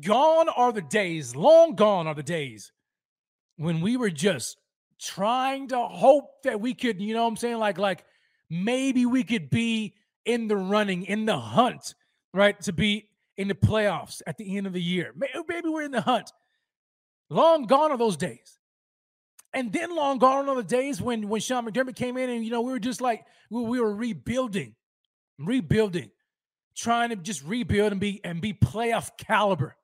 gone are the days, long gone are the days when we were just trying to hope that we could, you know what I'm saying? Like, like maybe we could be in the running, in the hunt, right? To be in the playoffs at the end of the year. Maybe we're in the hunt. Long gone are those days. And then long gone are the days when when Sean McDermott came in and you know we were just like we, we were rebuilding, rebuilding, trying to just rebuild and be and be playoff caliber.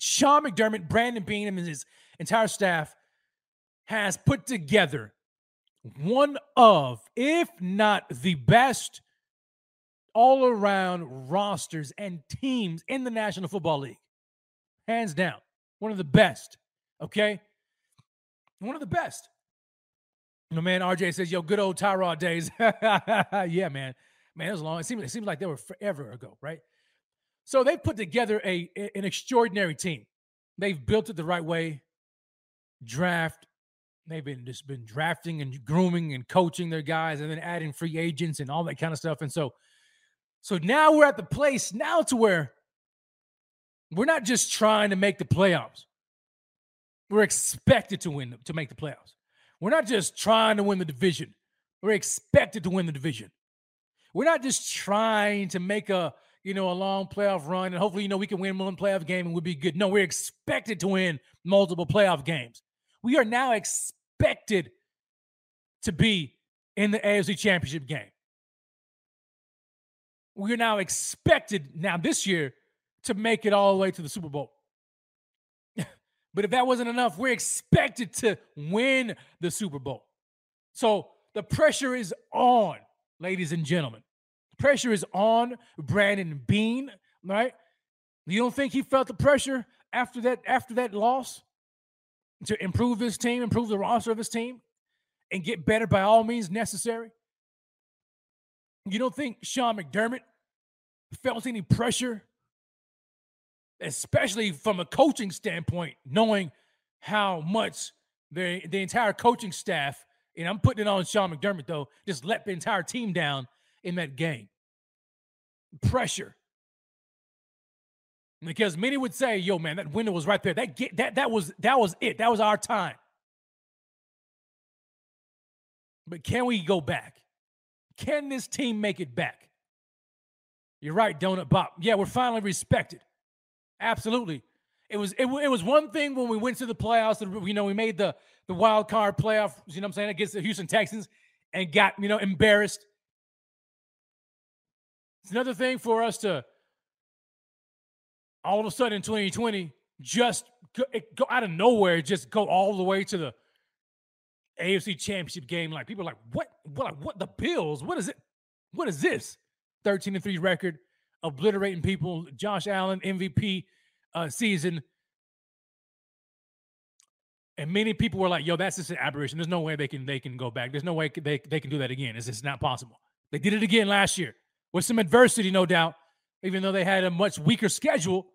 Sean McDermott, Brandon Beane, and his entire staff has put together one of, if not the best, all around rosters and teams in the National Football League. Hands down, one of the best. Okay. One of the best. You know, man, RJ says, yo, good old Tyrod days. <laughs> yeah, man. Man, it was long. It seems, it seems like they were forever ago, right? So they put together a, an extraordinary team. They've built it the right way. Draft. They've been just been drafting and grooming and coaching their guys and then adding free agents and all that kind of stuff. And so, so now we're at the place now to where we're not just trying to make the playoffs. We're expected to win to make the playoffs. We're not just trying to win the division. We're expected to win the division. We're not just trying to make a you know a long playoff run and hopefully you know we can win one playoff game and we'll be good. No, we're expected to win multiple playoff games. We are now expected to be in the AFC Championship game. We are now expected now this year to make it all the way to the Super Bowl. <laughs> But if that wasn't enough, we're expected to win the Super Bowl. So the pressure is on, ladies and gentlemen. Pressure is on Brandon Beane, right? You don't think he felt the pressure after that after that loss to improve his team, improve the roster of his team, and get better by all means necessary? You don't think Sean McDermott felt any pressure especially from a coaching standpoint, knowing how much the the entire coaching staff, and I'm putting it on Sean McDermott though, just let the entire team down in that game. Pressure. Because many would say, "Yo, man, that window was right there. That get, that that was that was it. That was our time." But can we go back? Can this team make it back? You're right, Donut Bob. Yeah, we're finally respected. Absolutely. It was it, it was one thing when we went to the playoffs. You know, we made the the wild card playoff. You know, what I'm saying against the Houston Texans and got you know embarrassed. It's another thing for us to all of a sudden in 2020 just go, go out of nowhere, just go all the way to the AFC Championship game. Like people are like, what? What? What? The Bills? What is it? What is this? 13 and three record, obliterating people. Josh Allen MVP uh, season. And many people were like, "Yo, that's just an aberration. There's no way they can they can go back. There's no way they they can do that again. It's just not possible." They did it again last year with some adversity, no doubt, even though they had a much weaker schedule.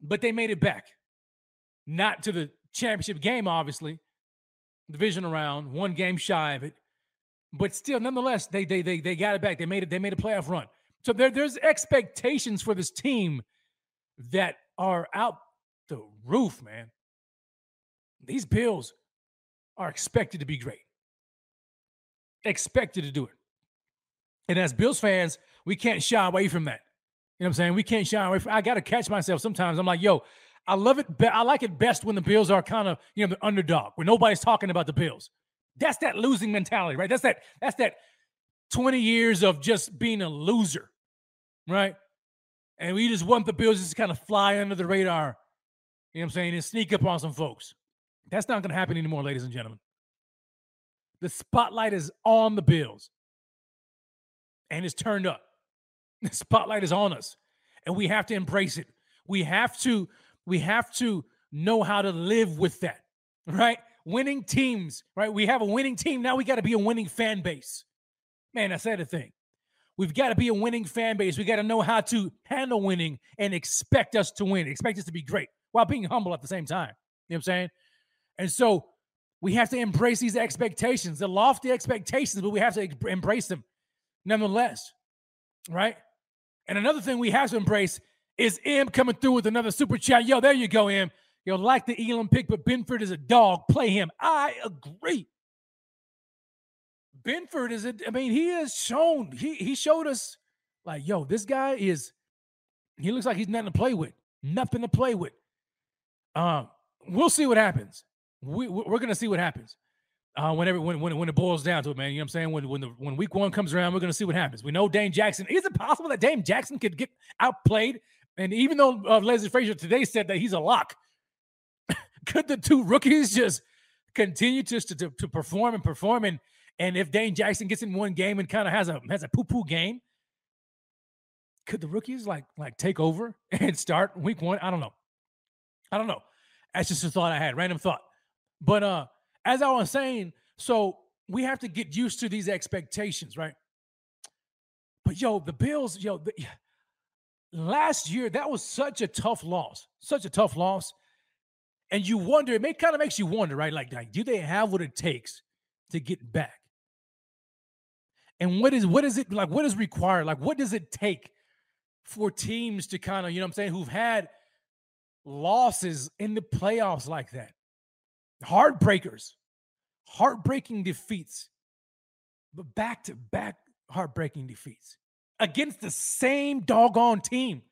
But they made it back, not to the championship game, obviously, division round, one game shy of it, but still, nonetheless, they they they they got it back. They made it. They made a playoff run. So there, there's expectations for this team that are out the roof, man. These Bills are expected to be great. Expected to do it. And as Bills fans, we can't shy away from that. You know what I'm saying? We can't shy away from I gotta catch myself sometimes. I'm like, yo, I love it. Be- I like it best when the Bills are kind of, you know, the underdog, where nobody's talking about the Bills. That's that losing mentality, right? That's that, that's that 20 years of just being a loser, right? And we just want the Bills just to kind of fly under the radar, you know what I'm saying, and sneak up on some folks. That's not going to happen anymore, ladies and gentlemen. The spotlight is on the Bills and it's turned up. The spotlight is on us and we have to embrace it. We have to we have to know how to live with that, right? Winning teams, right? We have a winning team. Now we got to be a winning fan base. Man, I said a thing. We've got to be a winning fan base. We got to know how to handle winning and expect us to win, expect us to be great while being humble at the same time. You know what I'm saying? And so we have to embrace these expectations, the lofty expectations, but we have to embrace them nonetheless, right? And another thing we have to embrace is M coming through with another super chat. Yo, there you go, M. Yo, like the Elam pick, but Benford is a dog. Play him. I agree. Benford is it? I mean, he has shown, he he showed us like, yo, this guy is, he looks like he's nothing to play with. Nothing to play with. Um, we'll see what happens. We we're gonna see what happens. Uh, whenever when, when when it boils down to it, man, you know what I'm saying? When when the when week one comes around, we're gonna see what happens. We know Dane Jackson. Is it possible that Dane Jackson could get outplayed? And even though uh, Leslie Frazier today said that he's a lock, <laughs> could the two rookies just continue to, to to perform and perform? And and if Dane Jackson gets in one game and kind of has a has a poo poo game, could the rookies like like take over <laughs> and start week one? I don't know. I don't know. That's just a thought I had, random thought. But uh as I was saying, so we have to get used to these expectations, right? But yo, the Bills, yo, the, last year that was such a tough loss, such a tough loss, and you wonder. It may kind of makes you wonder, right? Like, like, do they have what it takes to get back? And what is what is it like? What is required? Like, what does it take for teams to kind of, you know, what I'm saying, who've had losses in the playoffs like that? heartbreakers, heartbreaking defeats, but back to back heartbreaking defeats against the same doggone team.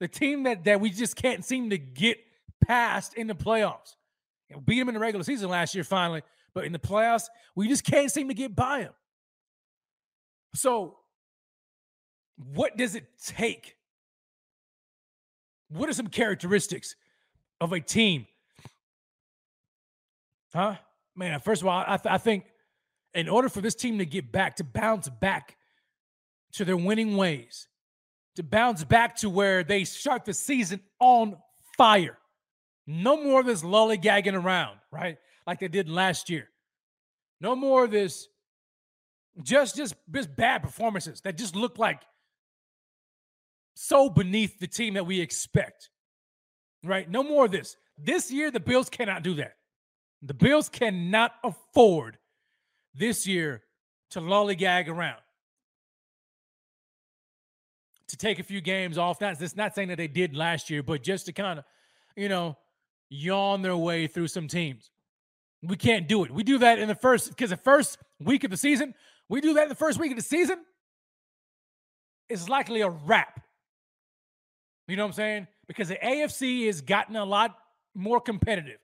The team that, that we just can't seem to get past in the playoffs. You know, beat them in the regular season last year, finally, but in the playoffs, we just can't seem to get by them. So, what does it take? What are some characteristics of a team Huh? Man, first of all, I, th- I think in order for this team to get back, to bounce back to their winning ways, to bounce back to where they start the season on fire. No more of this lollygagging around, right? Like they did last year. No more of this just just just bad performances that just look like so beneath the team that we expect. Right? No more of this. This year, the Bills cannot do that. The Bills cannot afford this year to lollygag around, to take a few games off. That's not saying that they did last year, but just to kind of, you know, yawn their way through some teams. We can't do it. We do that in the first, because the first week of the season, we do that in the first week of the season, it's likely a wrap. You know what I'm saying? Because the AFC has gotten a lot more competitive.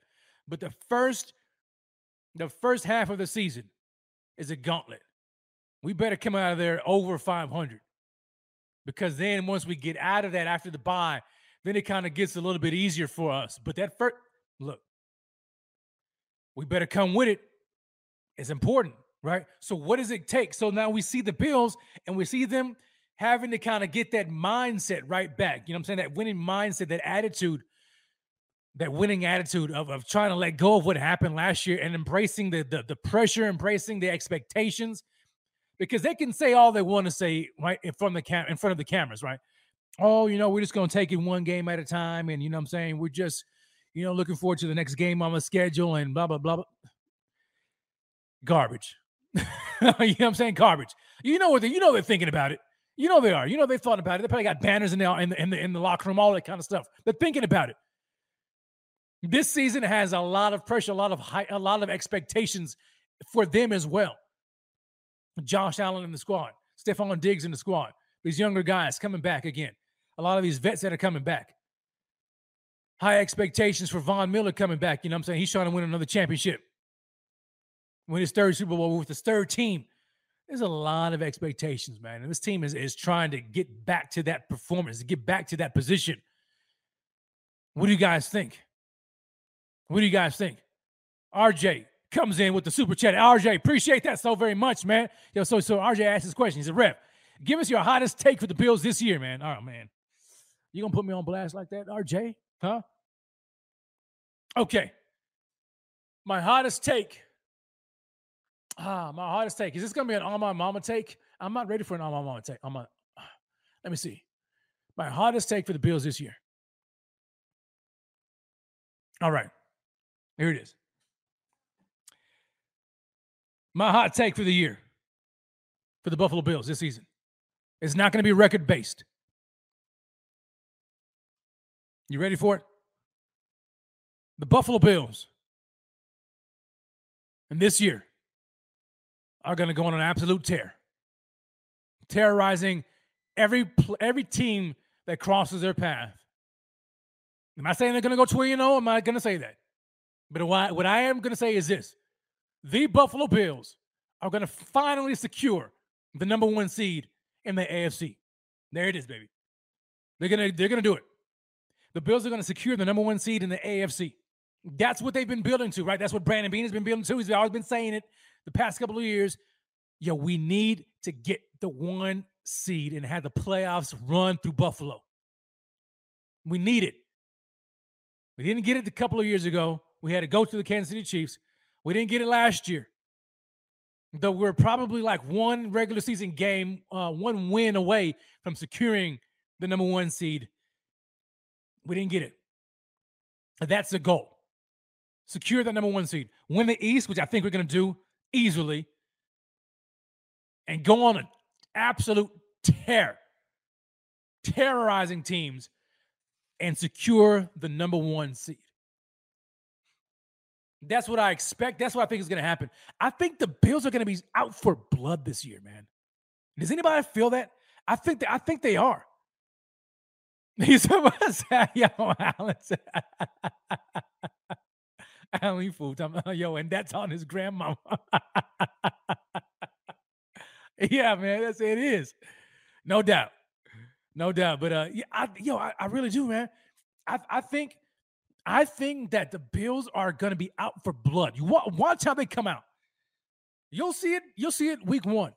But the first, the first half of the season is a gauntlet. We better come out of there over 500. Because then once we get out of that after the bye, then it kind of gets a little bit easier for us. But that first look, we better come with it. It's important, right? So what does it take? So now we see the Bills and we see them having to kind of get that mindset right back. You know what I'm saying? That winning mindset, that attitude, that winning attitude of, of trying to let go of what happened last year and embracing the, the, the pressure, embracing the expectations. Because they can say all they want to say right in front of the cam in front of the cameras, right? Oh, you know, we're just gonna take it one game at a time, and you know what I'm saying? We're just, you know, looking forward to the next game on the schedule and blah blah blah. blah. Garbage. <laughs> you know what I'm saying? Garbage. You know what they, you know they're thinking about it. You know they are. You know they thought about it. They probably got banners in the in the in the, in the locker room, all that kind of stuff. They're thinking about it. This season has a lot of pressure, a lot of high, a lot of expectations for them as well. Josh Allen in the squad, Stefon Diggs in the squad, these younger guys coming back again. A lot of these vets that are coming back. High expectations for Von Miller coming back. You know what I'm saying? He's trying to win another championship. Win his third Super Bowl with his third team there's a lot of expectations, man. And this team is, is trying to get back to that performance, to get back to that position. What do you guys think? What do you guys think? RJ comes in with the super chat. RJ, appreciate that so very much, man. Yo, so so RJ asked this question. He said, rep. Give us your hottest take for the Bills this year, man. Oh man. You gonna put me on blast like that, RJ? Huh? Okay. My hottest take Ah, my hardest take. Is this gonna be an on my mama take? I'm not ready for an on my mama take. I'm a, <sighs> let me see. My hardest take for the Bills this year. All right. Here it is. My hot take for the year for the Buffalo Bills this season is not going to be record based. You ready for it? The Buffalo Bills. And this year, are going to go on an absolute tear, terrorizing every every team that crosses their path. Am I saying they're going to go 20 0? Am I going to say that? But what, what I am going to say is this the Buffalo Bills are going to finally secure the number one seed in the AFC. There it is, baby. They're going to they're going to do it. The Bills are going to secure the number one seed in the AFC. That's what they've been building to, right? That's what Brandon Beane has been building to. He's always been saying it the past couple of years, yo, we need to get the one seed and have the playoffs run through Buffalo. We need it. We didn't get it a couple of years ago. We had to go to the Kansas City Chiefs. We didn't get it last year. Though we're probably like one regular season game, uh, one win away from securing the number one seed. We didn't get it. That's the goal. Secure that number one seed. Win the East, which I think we're going to do easily and go on an absolute tear, terrorizing teams and secure the number one seed. That's what I expect. That's what I think is going to happen. I think the Bills are going to be out for blood this year, man. Does anybody feel that? I think that, I think they are. <laughs> He's <laughs> yo, Alex. <laughs> <laughs> Alan food. Time, <laughs> yo, and that's on his grandmama. <laughs> yeah, man, that's it is. No doubt. No doubt. But uh yeah, I yo, I, I really do, man. I I think I think that the Bills are gonna be out for blood. You watch how they come out. You'll see it, you'll see it week one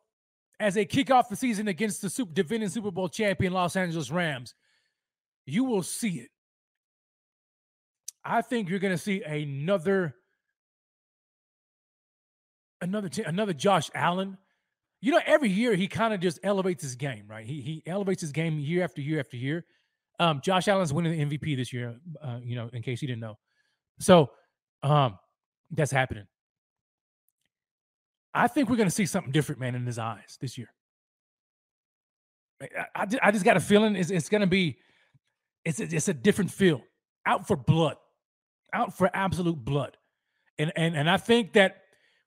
as they kick off the season against the super defending Super Bowl champion Los Angeles Rams. You will see it. I think you're going to see another another another Josh Allen. you know, every year he kind of just elevates his game, right? He he elevates his game year after year after year. Um, Josh Allen's winning the MVP this year, uh, you know, in case you didn't know. So um, that's happening. I think we're going to see something different, man, in his eyes this year. I, I, I just got a feeling it's, it's going to be, it's it's a different feel. Out for blood, out for absolute blood, and and and I think that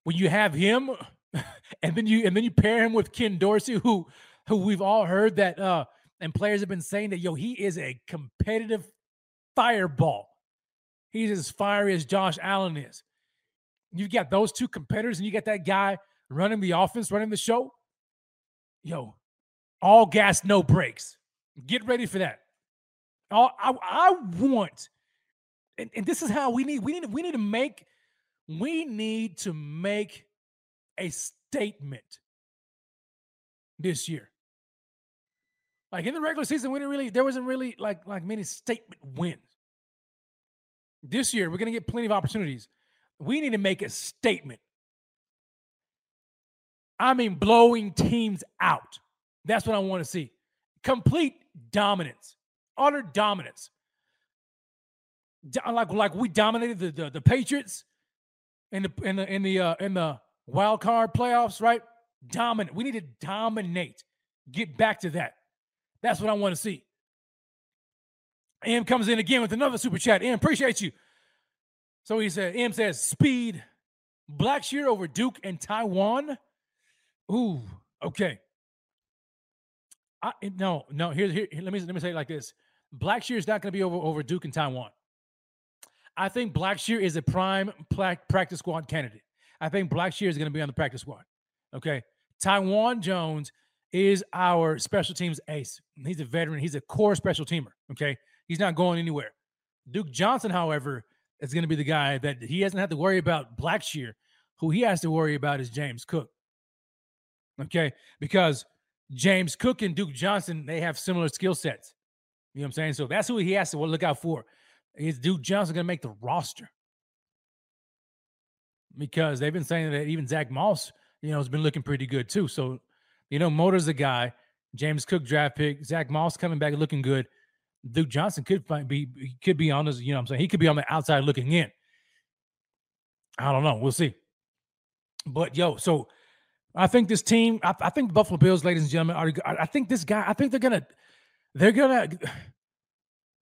when you have him, <laughs> and then you and then you pair him with Ken Dorsey, who who we've all heard that uh and players have been saying that yo he is a competitive fireball. He's as fiery as Josh Allen is. You've got those two competitors, and you got that guy running the offense, running the show. Yo, all gas, no brakes. Get ready for that. I, I want, and, and this is how we need. We need. We need to make. We need to make a statement this year. Like in the regular season, we didn't really. There wasn't really like like many statement wins. This year, we're gonna get plenty of opportunities. We need to make a statement. I mean, blowing teams out. That's what I want to see. Complete dominance, utter dominance. Like like we dominated the the, the Patriots in the in the in the uh, in the wild card playoffs, right? Dominate. We need to dominate. Get back to that. That's what I want to see. M comes in again with another super chat. M, appreciate you. So he said, M says, speed, Blackshear over Duke and Taiwan. Ooh, okay. I, no, no. Here, here, let me let me say it like this: Blackshear is not going to be over over Duke and Taiwan. I think Blackshear is a prime practice squad candidate. I think Blackshear is going to be on the practice squad. Okay, Taiwan Jones is our special teams ace. He's a veteran. He's a core special teamer. Okay, he's not going anywhere. Duke Johnson, however, is going to be the guy that he doesn't have to worry about Blackshear. Who he has to worry about is James Cook. Okay, because James Cook and Duke Johnson, they have similar skill sets. You know what I'm saying? So that's who he has to look out for. Is Duke Johnson going to make the roster? Because they've been saying that even Zack Moss, you know, has been looking pretty good too. So, you know, Motor's a guy. James Cook draft pick. Zack Moss coming back looking good. Duke Johnson could be could be on this, you know I'm saying? He could be on the outside looking in. I don't know. We'll see. But yo, so I think this team, I, I, think Buffalo Bills, ladies and gentlemen, are. I think this guy. I think they're gonna, they're gonna,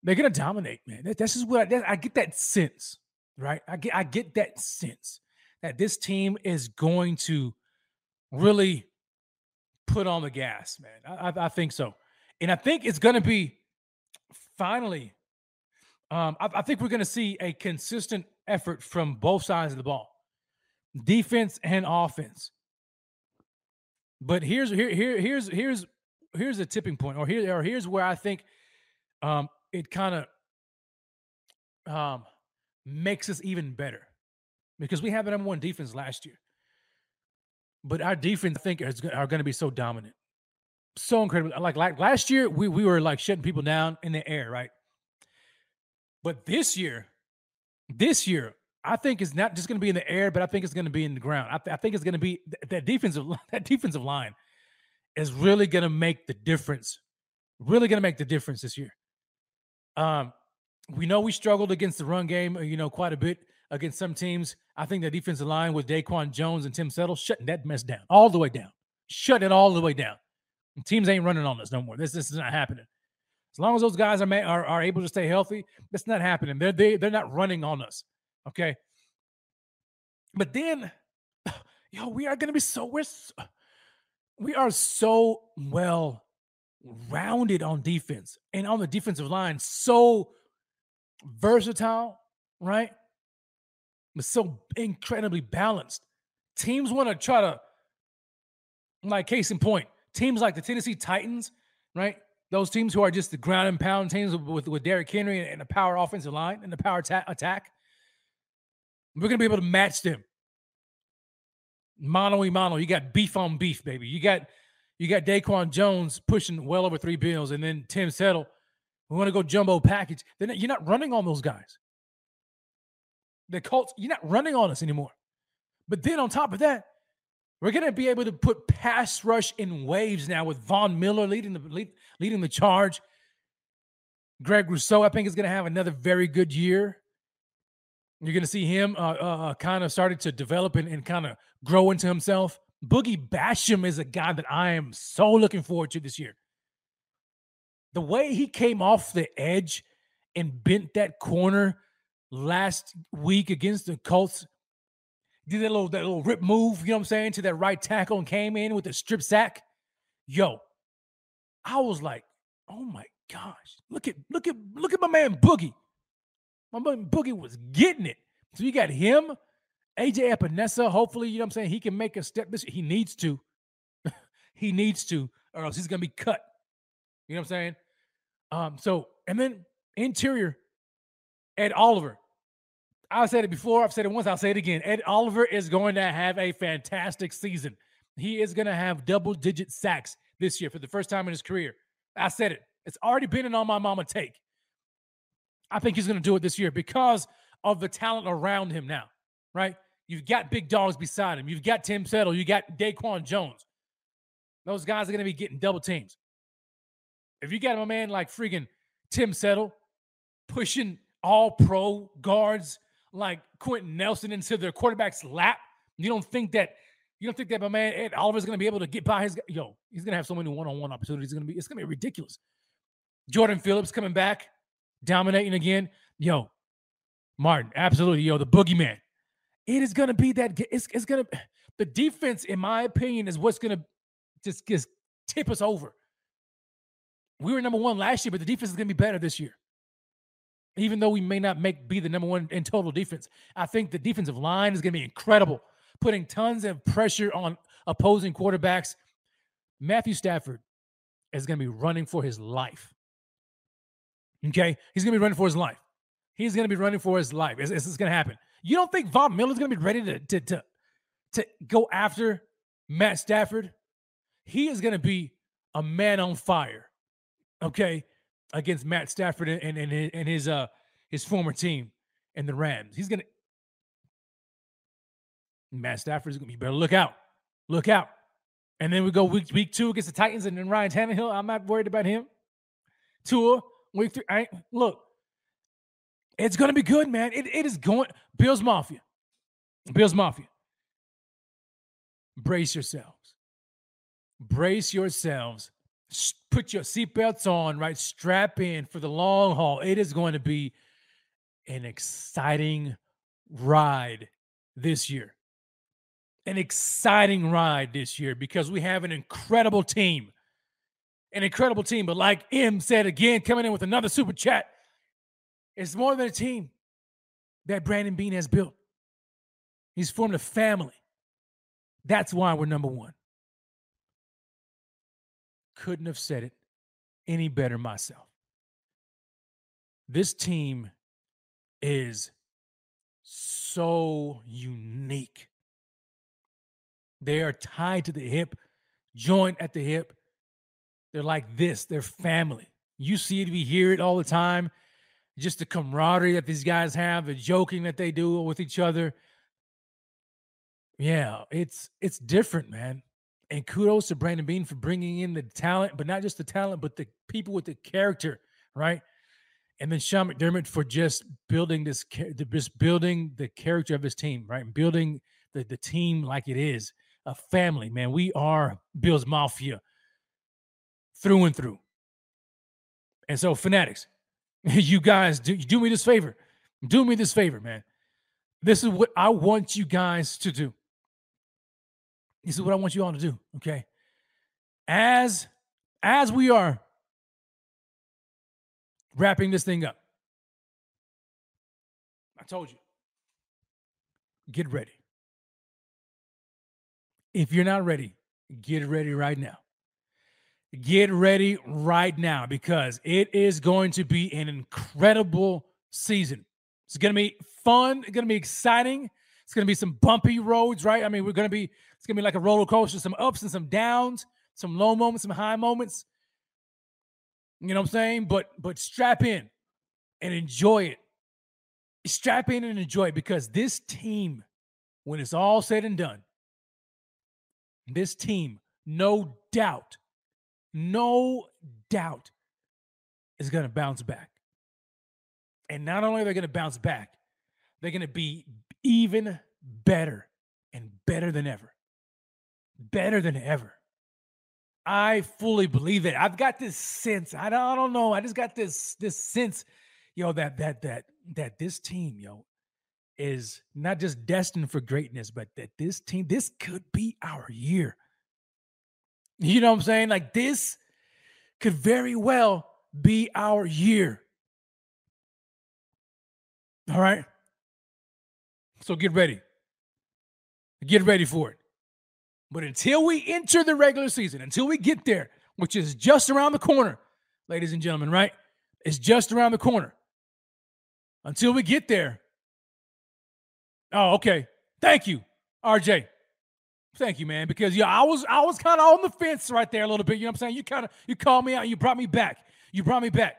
they're gonna dominate, man. This is what I, I get that sense, right? I get, I get that sense that this team is going to really put on the gas, man. I, I think so, and I think it's gonna be finally. Um, I, I think we're gonna see a consistent effort from both sides of the ball, defense and offense. But here's here here here's here's here's a tipping point, or here or here's where I think um it kind of um makes us even better because we have the number one defense last year, but our defense I think is, are going to be so dominant, so incredible. Like like last year, we we were like shutting people down in the air, right? But this year, this year I think it's not just going to be in the air, but I think it's going to be in the ground. I, th- I think it's going to be th- that defensive <laughs> that defensive line is really going to make the difference. Really going to make the difference this year. Um, we know we struggled against the run game, uh, you know, quite a bit against some teams. I think the defensive line with Daquan Jones and Tim Settle shutting that mess down all the way down, shutting it all the way down. And teams ain't running on us no more. This this is not happening. As long as those guys are, are, are able to stay healthy, that's not happening. They're they, they're not running on us. Okay. But then, <sighs> yo, we are to be so, we're, so, we are so well rounded on defense and on the defensive line, so versatile, right? But so incredibly balanced. Teams want to try to, like, case in point, teams like the Tennessee Titans, right? Those teams who are just the ground and pound teams with, with, Derrick Henry and, the power offensive line and the power ta- attack. We're gonna be able to match them. Mono y mono. You got beef on beef, baby. You got you got Daquan Jones pushing well over three bills, and then Tim Settle. We want to go jumbo package. Then you're not running on those guys. The Colts, you're not running on us anymore. But then on top of that, We're going to be able to put pass rush in waves now with Von Miller leading the lead, leading the charge. Greg Rousseau, I think, is going to have another very good year. You're going to see him uh, uh, kind of starting to develop and, and kind of grow into himself. Boogie Basham is a guy that I am so looking forward to this year. The way he came off the edge and bent that corner last week against the Colts, did that little that little rip move, you know what I'm saying, to that right tackle and came in with a strip sack. Yo, I was like, oh my gosh, look at look at look at my man Boogie. My man Boogie was getting it. So you got him, AJ Epenesa. Hopefully, you know what I'm saying, he can make a step this. He needs to. <laughs> he needs to, or else he's gonna be cut. You know what I'm saying? Um, so and then interior, Ed Oliver. I said it before, I've said it once, I'll say it again. Ed Oliver is going to have a fantastic season. He is going to have double digit sacks this year for the first time in his career. I said it. It's already been an on my mama take. I think he's going to do it this year because of the talent around him now, right? You've got big dogs beside him. You've got Tim Settle. You got Daquan Jones. Those guys are going to be getting double teams. If you got a man like freaking Tim Settle pushing all pro guards like Quenton Nelson into their quarterback's lap, you don't think that you don't think that my man Ed Oliver's going to be able to get by his yo? He's going to have so many one-on-one opportunities. It's going to be it's going to be ridiculous. Jordan Phillips coming back, dominating again. Yo, Martin, absolutely. Yo, the boogeyman. It is going to be that. It's, it's going to, the defense, in my opinion, is what's going to just, just tip us over. We were number one last year, but the defense is going to be better this year. Even though we may not make be the number one in total defense, I think the defensive line is going to be incredible, putting tons of pressure on opposing quarterbacks. Matthew Stafford is going to be running for his life. Okay, he's going to be running for his life. He's going to be running for his life. This is going to happen. You don't think Von Miller's going to be ready to, to to to go after Matt Stafford? He is going to be a man on fire. Okay, against Matt Stafford and and, and, and his uh his former team and the Rams. He's going to Matt Stafford's going to be better look out. Look out. And then we go week week 2 against the Titans and then Ryan Tannehill. I'm not worried about him. Tua week 3 I look it's to be good, man. It, it is going. Bills Mafia. Bills Mafia. Brace yourselves. Brace yourselves. Put your seatbelts on, right? Strap in for the long haul. It is going to be an exciting ride this year. An exciting ride this year because we have an incredible team. An incredible team. But like M said again, coming in with another super chat. It's more than a team that Brandon Beane has built. He's formed a family. That's why we're number one. Couldn't have said it any better myself. This team is so unique. They are tied to the hip, joint at the hip. They're like this, they're family. You see it, we hear it all the time just the camaraderie that these guys have, the joking that they do with each other. Yeah, it's it's different, man. And kudos to Brandon Beane for bringing in the talent, but not just the talent, but the people with the character, right? And then Sean McDermott for just building this, just building the character of his team, right? building the the team like it is a family, man. We are Bills Mafia through and through. And so, fanatics, <laughs> you guys do, do me this favor. Do me this favor, man. This is what I want you guys to do. This is what I want you all to do, okay? As as we are wrapping this thing up. I told you. Get ready. If you're not ready, get ready right now get ready right now because it is going to be an incredible season. It's going to be fun. It's going to be exciting. It's going to be some bumpy roads, right? I mean, we're going to be, it's going to be like a roller coaster, some ups and some downs, some low moments, some high moments. You know what I'm saying? But, but strap in and enjoy it. Strap in and enjoy it because this team, when it's all said and done, this team, no doubt, no doubt, is going to bounce back. And not only are they going to bounce back, they're going to be even better and better than ever. Better than ever. I fully believe it. I've got this sense. I don't, I don't know. I just got this this sense, yo, that that that that this team, yo, is not just destined for greatness, but that this team, this could be our year. You know what I'm saying? Like this could very well be our year. All right. So get ready. Get ready for it. But until we enter the regular season, until we get there, which is just around the corner, ladies and gentlemen, right? It's just around the corner. Until we get there. Oh, okay. Thank you, RJ. Thank you, man. Because yeah, I was I was kind of on the fence right there a little bit. You know what I'm saying? You kind of you called me out. And you brought me back. You brought me back.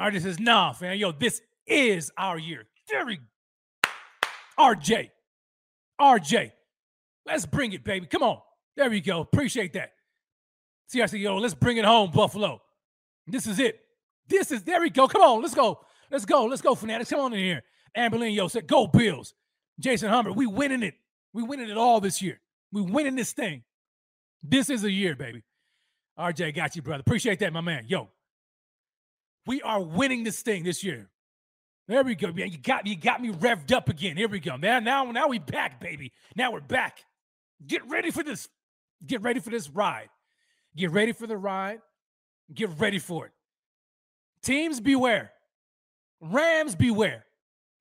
RJ says, nah, fam. Yo, this is our year. Jerry. RJ. RJ. Let's bring it, baby. Come on. There we go. Appreciate that. Said, yo, let's bring it home, Buffalo. This is it. This is, there we go. Come on. Let's go. Let's go. Let's go, Fanatics. Come on in here. Amberlin, yo, said, go Bills. Jason Humber, we winning it. We winning it all this year. We winning this thing. This is a year, baby. RJ, got you, brother. Appreciate that, my man. Yo, we are winning this thing this year. There we go, man. You got me, you got me revved up again. Here we go. Now, now, now we back, baby. Now we're back. Get ready for this. Get ready for this ride. Get ready for the ride. Get ready for it. Teams beware. Rams beware.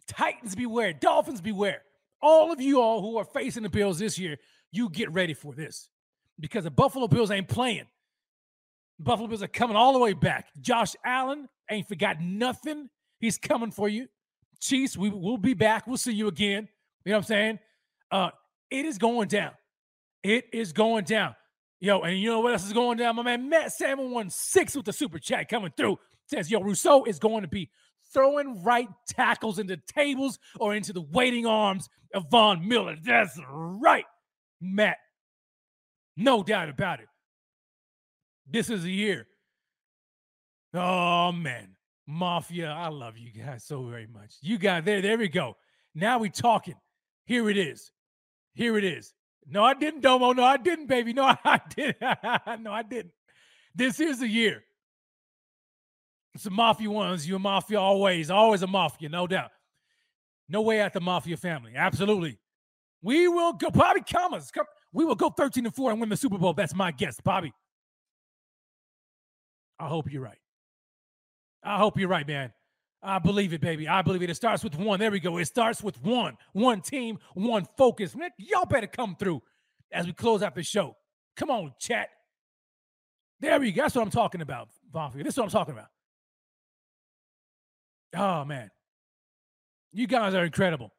Titans beware. Dolphins beware. All of you all who are facing the Bills this year, you get ready for this. Because the Buffalo Bills ain't playing. Buffalo Bills are coming all the way back. Josh Allen ain't forgot nothing. He's coming for you. Chiefs, we will be back. We'll see you again. You know what I'm saying? Uh, it is going down. It is going down. Yo, and you know what else is going down? My man Matt Salmon won six with the super chat coming through. Says, yo, Rousseau is going to be throwing right tackles into tables or into the waiting arms of Von Miller. That's right, Matt. No doubt about it. This is a year. Oh, man. Mafia, I love you guys so very much. You got there. There we go. Now we talking. Here it is. Here it is. No, I didn't, Domo. No, I didn't, baby. No, <laughs> I didn't. <laughs> no, I didn't. This is a year. It's a mafia ones. You a mafia always, always a mafia, no doubt. No way out the mafia family. Absolutely. We will go, Bobby Commas. Come, we will go 13 and 4 and win the Super Bowl. That's my guess, Bobby. I hope you're right. I hope you're right, man. I believe it, baby. I believe it. It starts with one. There we go. It starts with one. One team, one focus. Man, y'all better come through as we close out the show. Come on, chat. There we go. That's what I'm talking about, Bonfire. This is what I'm talking about. Oh, man. You guys are incredible.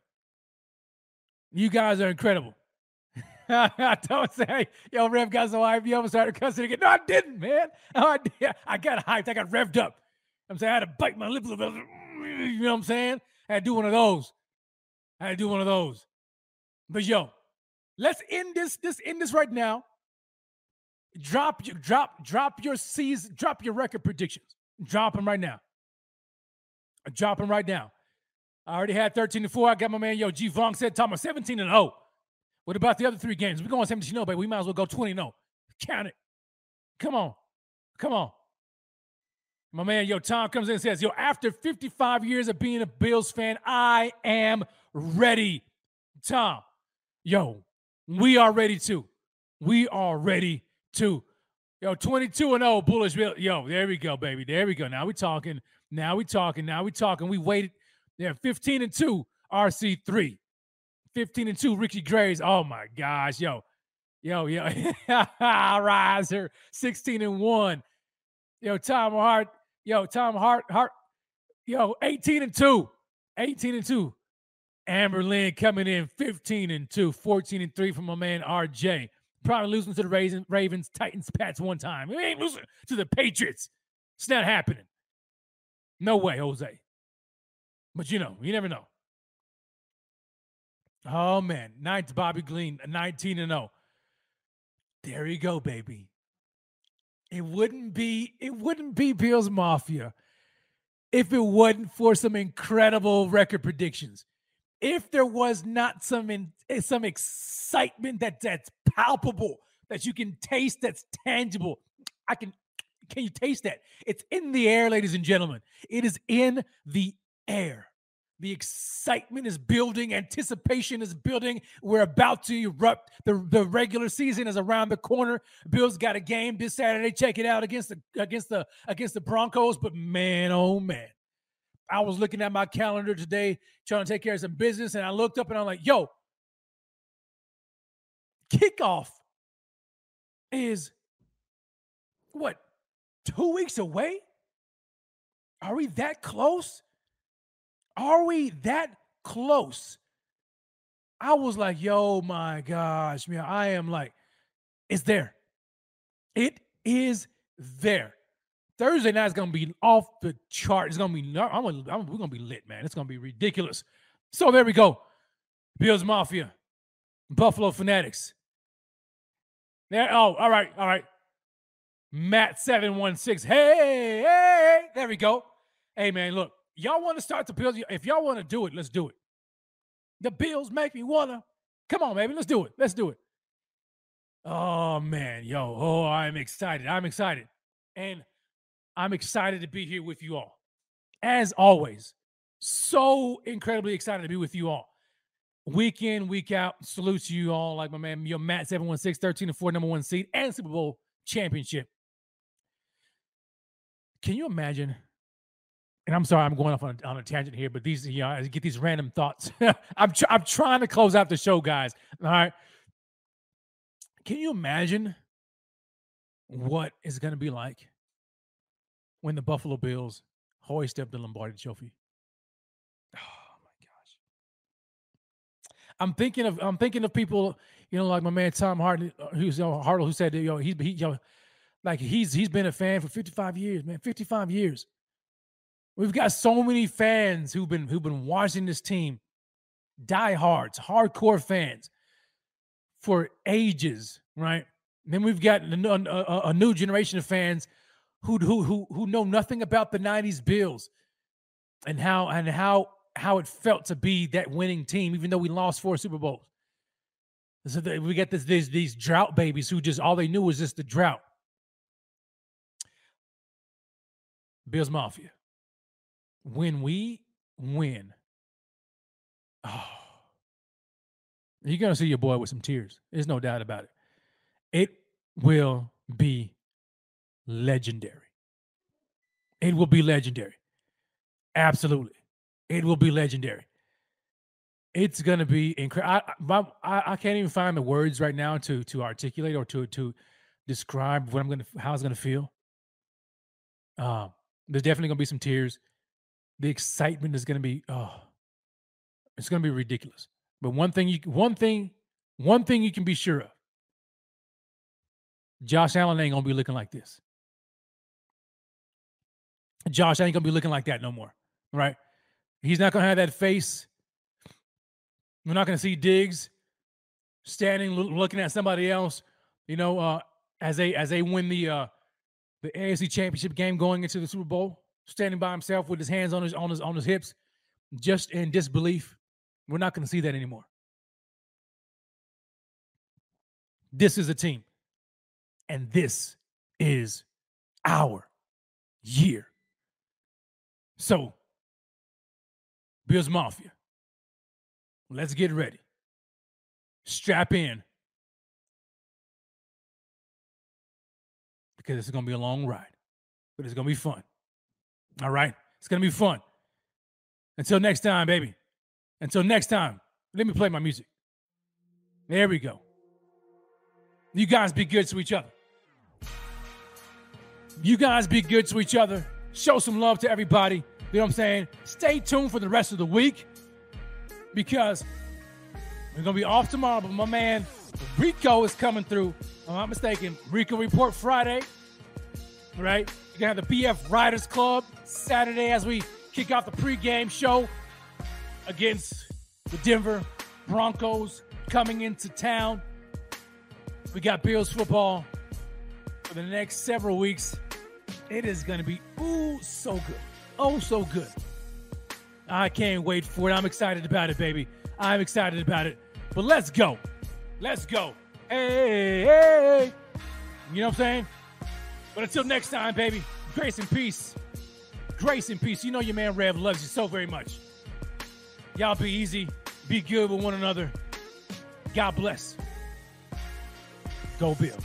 You guys are incredible. <laughs> I don't say, yo, Rev got so hyped. You almost started cussing again. No, I didn't, man. <laughs> I, did. I got hyped. I got revved up. I'm saying I had to bite my lip a little bit. You know what I'm saying? I had to do one of those. I had to do one of those. But yo, let's end this. This end this right now. Drop your drop drop your season. Drop your record predictions. Drop them right now. Drop them right now. I already had 13 to 4. I got my man, yo, G Vong said, Thomas, 17 and 0. What about the other three games? We're going 17 0, but we might as well go 20 0. Count it. Come on. Come on. My man, yo, Tom comes in and says, Yo, after 55 years of being a Bills fan, I am ready. Tom, yo, we are ready too. We are ready too. Yo, 22 and 0, bullish. Yo, there we go, baby. There we go. Now we talking. Now we talking. Now we talking. We waited. Yeah, 15 and 2, RC3. 15 and 2, Ricky Graves. Oh my gosh. Yo, yo, yo. <laughs> Riser, 16 and 1. Yo, Tom Hart, Yo, Tom Hart, Hart, yo, 18 and 2. 18 and 2. Amber Lynn coming in 15 and 2, 14 and 3 from my man RJ. Probably losing to the Ravens, Titans, Pats one time. We ain't losing to the Patriots. It's not happening. No way, Jose. But you know, you never know. Oh man, ninth Bobby Glean, 19 and 0. There you go, baby. It wouldn't be it wouldn't be Bills Mafia if it wasn't for some incredible record predictions. If there was not some in, eh, some excitement that that's palpable, that you can taste, that's tangible. I can can you taste that? It's in the air, ladies and gentlemen. It is in the air. The excitement is building, anticipation is building. We're about to erupt. The, the regular season is around the corner. Bills got a game this Saturday. Check it out against the against the against the Broncos. But man, oh man. I was looking at my calendar today, trying to take care of some business, and I looked up and I'm like, yo, kickoff is what two weeks away? Are we that close? Are we that close? I was like, yo, my gosh, man, I am like, it's there. It is there. Thursday night is gonna be off the chart. It's gonna be, I'm, I'm, we're gonna be lit, man. It's gonna be ridiculous. So there we go. Bills Mafia, Buffalo Fanatics. There. Oh, all right, all right. Matt seven one six. Hey, hey, there we go. Hey, man, look, y'all want to start the Bills? If y'all want to do it, let's do it. The Bills make me wanna. Come on, baby, let's do it. Let's do it. Oh man, yo, oh, I'm excited. I'm excited, and I'm excited to be here with you all. As always, so incredibly excited to be with you all. Week in, week out. Salute to you all, like my man, your Matt 716, 13 and 4, number one seed, and Super Bowl championship. Can you imagine and I'm sorry, I'm going off on a, on a tangent here, but these, you know, I get these random thoughts. <laughs> I'm, tr- I'm trying to close out the show, guys. All right. Can you imagine what is going to be like when the Buffalo Bills hoist up the Lombardi Trophy? Oh my gosh! I'm thinking of I'm thinking of people, you know, like my man Tom Hartley, uh, who's you know, Hartle, who said, you know, he's he, you know, like he's he's been a fan for 55 years, man, 55 years We've got so many fans who've been who've been watching this team, diehards, hardcore fans for ages, right? then we've got a, a, a, new generation of fans who who who who know nothing about the '90s Bills and how and how how it felt to be that winning team, even though we lost four Super Bowls. So we get this, these these drought babies who just all they knew was just the drought. Bills Mafia when we win, oh, you're gonna see your boy with some tears. There's no doubt about it. It will be legendary. It will be legendary. Absolutely. It will be legendary. It's gonna be incredible. I, I, I can't even find the words right now to to articulate or to to describe what I'm gonna how it's gonna feel. Um, there's definitely gonna be some tears the excitement is going to be oh it's going to be ridiculous. But one thing you one thing one thing you can be sure of josh allen ain't going to be looking like this. Josh ain't going to be looking like that no more right? He's not going to have that face. We're not going to see diggs standing looking at somebody else you know uh as they as they win the uh the AFC championship game going into the super bowl standing by himself with his hands on his on his on his hips, just in disbelief. We're not going to see that anymore. This is a team, and this is our year. So, Bills Mafia, let's get ready. Strap in. Because it's going to be a long ride, but it's going to be fun. All right. It's going to be fun. Until next time, baby. Until next time, let me play my music. There we go. You guys be good to each other. You guys be good to each other. Show some love to everybody. You know what I'm saying? Stay tuned for the rest of the week because we're going to be off tomorrow. But my man Rico is coming through. I'm not mistaken. Rico Report Friday. Right? You're going to have the BF Riders Club Saturday as we kick off the pregame show against the Denver Broncos coming into town. We got Bills football for the next several weeks. It is going to be ooh so good. Oh, so good. I can't wait for it. I'm excited about it, baby. I'm excited about it. But let's go. Let's go. Hey, hey. You know what I'm saying? But until next time, baby, grace and peace. Grace and peace. You know your man Rev loves you so very much. Y'all be easy. Be good with one another. God bless. Go Bills.